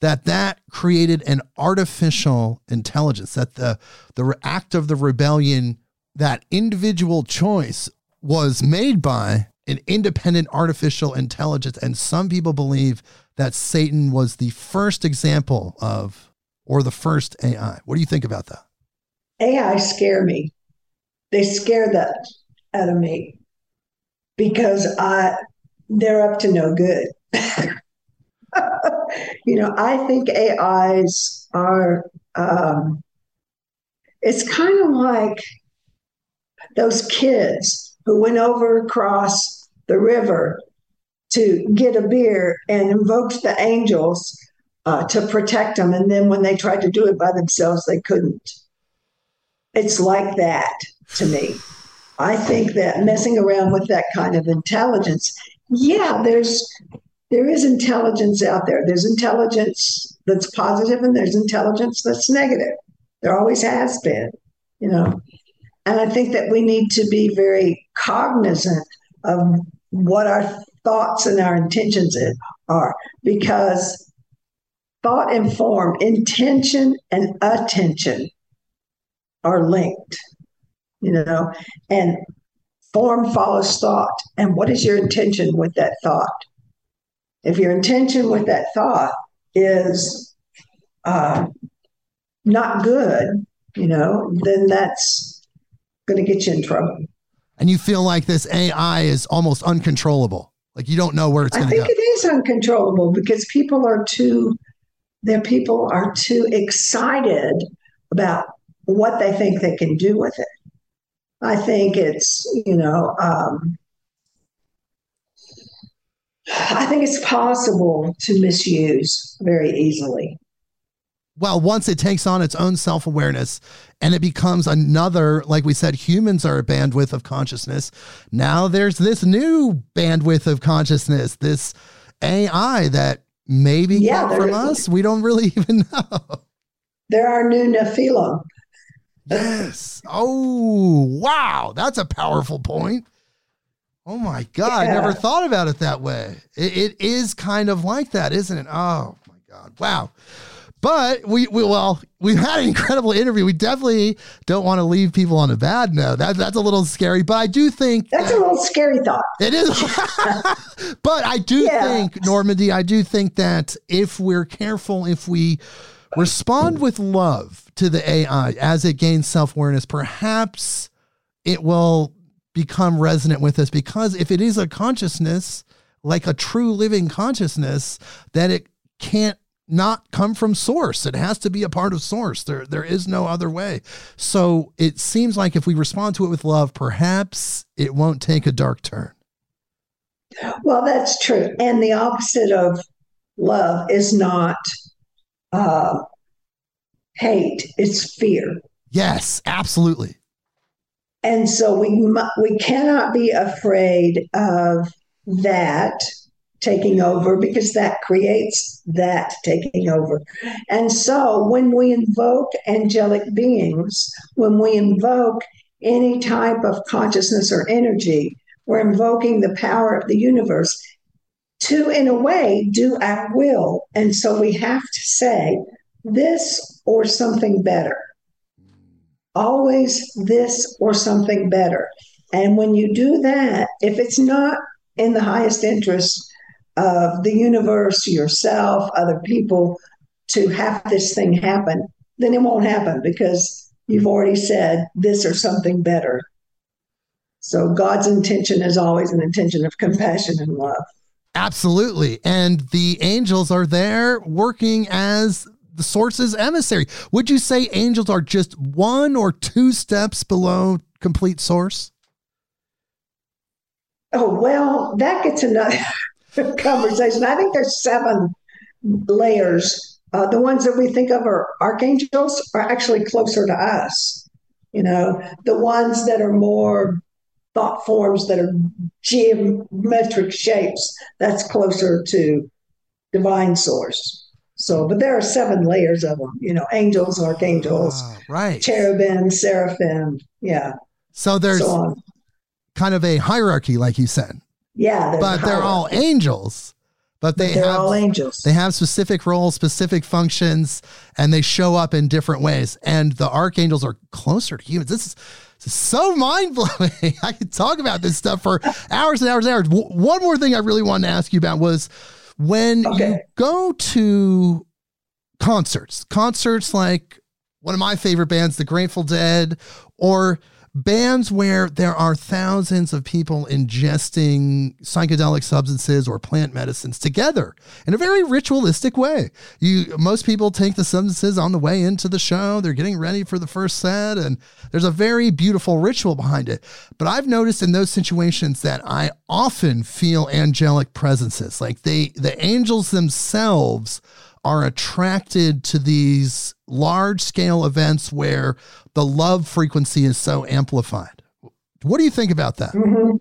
A: that that created an artificial intelligence, that the, the act of the rebellion that individual choice was made by an independent artificial intelligence. And some people believe that Satan was the first example of, or the first AI. What do you think about that?
B: AI scare me. They scare that out of me because I they're up to no good. you know, I think AIs are um, it's kind of like those kids who went over across the river to get a beer and invoked the angels uh, to protect them. And then when they tried to do it by themselves, they couldn't. It's like that to me. I think that messing around with that kind of intelligence, yeah, there's there is intelligence out there. There's intelligence that's positive and there's intelligence that's negative. There always has been, you know. And I think that we need to be very cognizant of what our thoughts and our intentions are because thought and form, intention and attention are linked, you know, and form follows thought. And what is your intention with that thought? If your intention with that thought is uh, not good, you know, then that's going to get you in trouble.
A: And you feel like this AI is almost uncontrollable. Like you don't know where it's going to
B: go.
A: I
B: think it is uncontrollable because people are too, their people are too excited about what they think they can do with it. I think it's, you know, um, I think it's possible to misuse very easily.
A: Well, once it takes on its own self awareness and it becomes another, like we said, humans are a bandwidth of consciousness. Now there's this new bandwidth of consciousness, this AI that maybe yeah, came from us. We don't really even know.
B: There are new Nephilim.
A: Yes. Oh, wow. That's a powerful point. Oh my God. Yeah. I never thought about it that way. It, it is kind of like that, isn't it? Oh my God. Wow. But we, we well, we've had an incredible interview. We definitely don't want to leave people on a bad note. That, that's a little scary, but I do think
B: that's a little scary thought.
A: It is. but I do yeah. think, Normandi, I do think that if we're careful, if we respond with love to the AI as it gains self awareness, perhaps it will become resonant with us because if it is a consciousness, like a true living consciousness, that it can't not come from source. It has to be a part of source. There, there is no other way. So it seems like if we respond to it with love, perhaps it won't take a dark turn.
B: Well, that's true. And the opposite of love is not uh, hate, it's fear.
A: Yes, absolutely.
B: And so we we cannot be afraid of that taking over because that creates that taking over. And so when we invoke angelic beings, when we invoke any type of consciousness or energy, we're invoking the power of the universe to, in a way, do our will. And so we have to say this or something better always this or something better. And when you do that, if it's not in the highest interest of the universe, yourself, other people to have this thing happen, then it won't happen because you've already said this or something better. So God's intention is always an intention of compassion and love.
A: Absolutely. And the angels are there working as the source's emissary. Would you say angels are just one or two steps below complete source?
B: Oh, well, that gets another conversation. I think there's seven layers. Uh, the ones that we think of are archangels are actually closer to us. You know, the ones that are more thought forms that are geometric shapes, that's closer to divine source. So, but there are seven layers of them, you know, angels, archangels, ah,
A: right,
B: cherubim, seraphim. Yeah.
A: So there's so kind of a hierarchy, like you said.
B: Yeah.
A: But they're all angels. But they
B: but
A: have
B: all angels.
A: They have specific roles, specific functions, and they show up in different ways. And the archangels are closer to humans. This is so mind blowing. I could talk about this stuff for hours and hours and hours. one more thing I really wanted to ask you about was when okay. you go to concerts, concerts like one of my favorite bands, The Grateful Dead, or bands where there are thousands of people ingesting psychedelic substances or plant medicines together in a very ritualistic way. You most people take the substances on the way into the show, they're getting ready for the first set and there's a very beautiful ritual behind it. But I've noticed in those situations that I often feel angelic presences, like they the angels themselves are attracted to these large scale events where the love frequency is so amplified. What do you think about that?
B: Mm-hmm.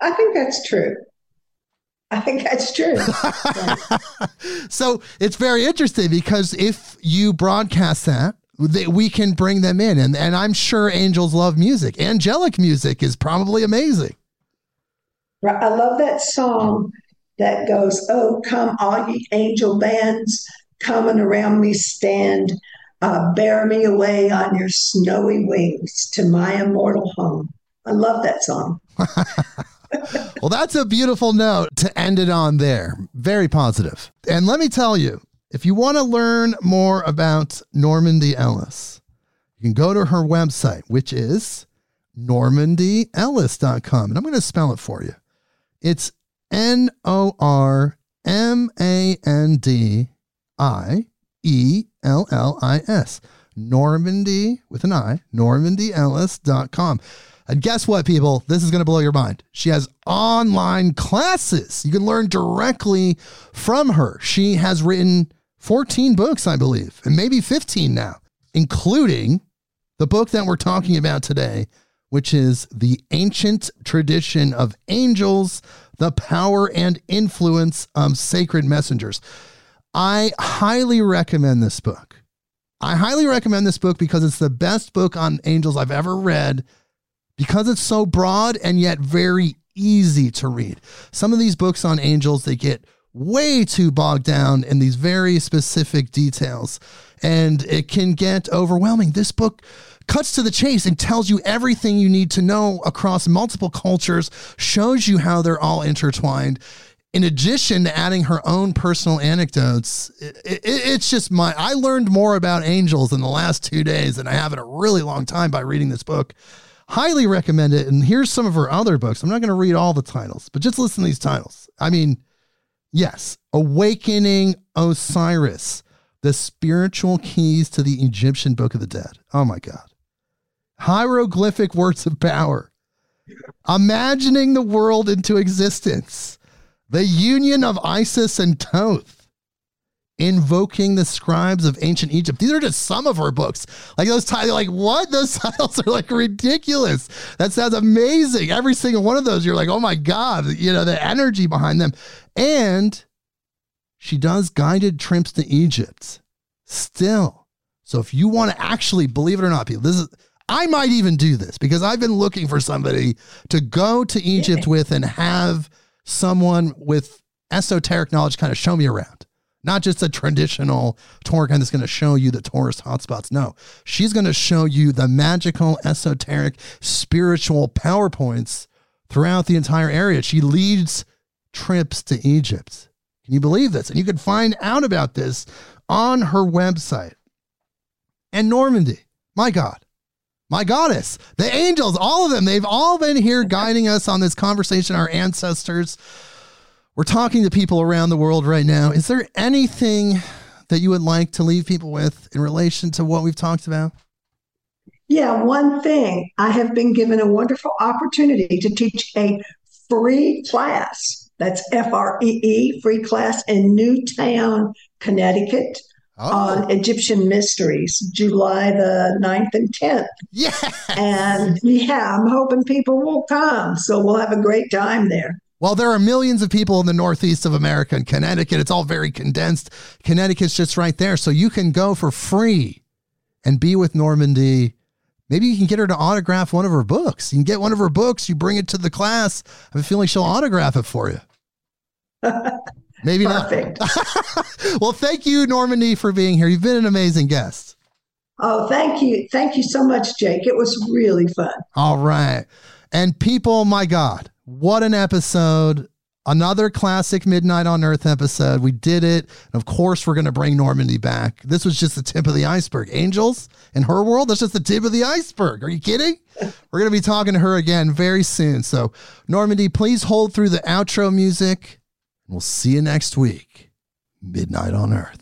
B: I think that's true. I think that's true.
A: so it's very interesting because if you broadcast that, we can bring them in. And, and I'm sure angels love music. Angelic music is probably amazing.
B: I love that song that goes, Oh, come, all ye angel bands, coming around me stand, uh, bear me away on your snowy wings to my immortal home. I love that song.
A: well, that's a beautiful note to end it on there. Very positive. And let me tell you, if you want to learn more about Normandi Ellis, you can go to her website, which is normandiellis.com. And I'm going to spell it for you. It's N O R M A N D I E L L I S. Normandi with an I, normandiellis.com. And guess what, people? This is going to blow your mind. She has online classes. You can learn directly from her. She has written 14 books, I believe, and maybe 15 now, including the book that we're talking about today, which is The Ancient Tradition of Angels the power and influence of sacred messengers. I highly recommend this book. I highly recommend this book because it's the best book on angels I've ever read because it's so broad and yet very easy to read. Some of these books on angels, they get way too bogged down in these very specific details and it can get overwhelming. This book cuts to the chase and tells you everything you need to know across multiple cultures, shows you how they're all intertwined. In addition to adding her own personal anecdotes, it, it, it's just my. I learned more about angels in the last two days than I have in a really long time by reading this book. Highly recommend it. And here's some of her other books. I'm not going to read all the titles, but just listen to these titles. I mean, yes, Awakening Osiris, the spiritual keys to the Egyptian Book of the Dead. Oh my God hieroglyphic words of power, imagining the world into existence, the union of Isis and Thoth, invoking the scribes of ancient Egypt. These are just some of her books. Like those titles, like what? Those titles are like ridiculous. That sounds amazing. Every single one of those, you're like, oh my God, you know, the energy behind them. And she does guided trips to Egypt still. So if you want to actually believe it or not, people, this is I might even do this because I've been looking for somebody to go to Egypt yeah. with and have someone with esoteric knowledge kind of show me around. Not just a traditional tour guide that's going to show you the tourist hotspots. No, she's going to show you the magical, esoteric, spiritual PowerPoints throughout the entire area. She leads trips to Egypt. Can you believe this? And you can find out about this on her website. And Normandi, my God, my goddess, the angels, all of them, they've all been here guiding us on this conversation, our ancestors. We're talking to people around the world right now. Is there anything that you would like to leave people with in relation to what we've talked about?
B: Yeah, one thing. I have been given a wonderful opportunity to teach a free class. That's F R E E, free class in Newtown, Connecticut oh. on Egyptian mysteries, July the 9th and 10th.
A: Yeah.
B: And yeah, I'm hoping people will come. So we'll have a great time there.
A: Well, there are millions of people in the northeast of America and Connecticut. It's all very condensed. Connecticut's just right there. So you can go for free and be with Normandi. Maybe you can get her to autograph one of her books. You can get one of her books, you bring it to the class. I have a feeling she'll autograph it for you. Maybe Perfect. not. well, thank you, Normandi, for being here. You've been an amazing guest.
B: Oh, thank you. Thank you so much, Jake. It was really fun.
A: All right. And people, my God, what an episode. Another classic Midnight on Earth episode. We did it. And of course, we're going to bring Normandi back. This was just the tip of the iceberg. Angels in her world, that's just the tip of the iceberg. Are you kidding? We're going to be talking to her again very soon. So, Normandi, please hold through the outro music. We'll see you next week. Midnight on Earth.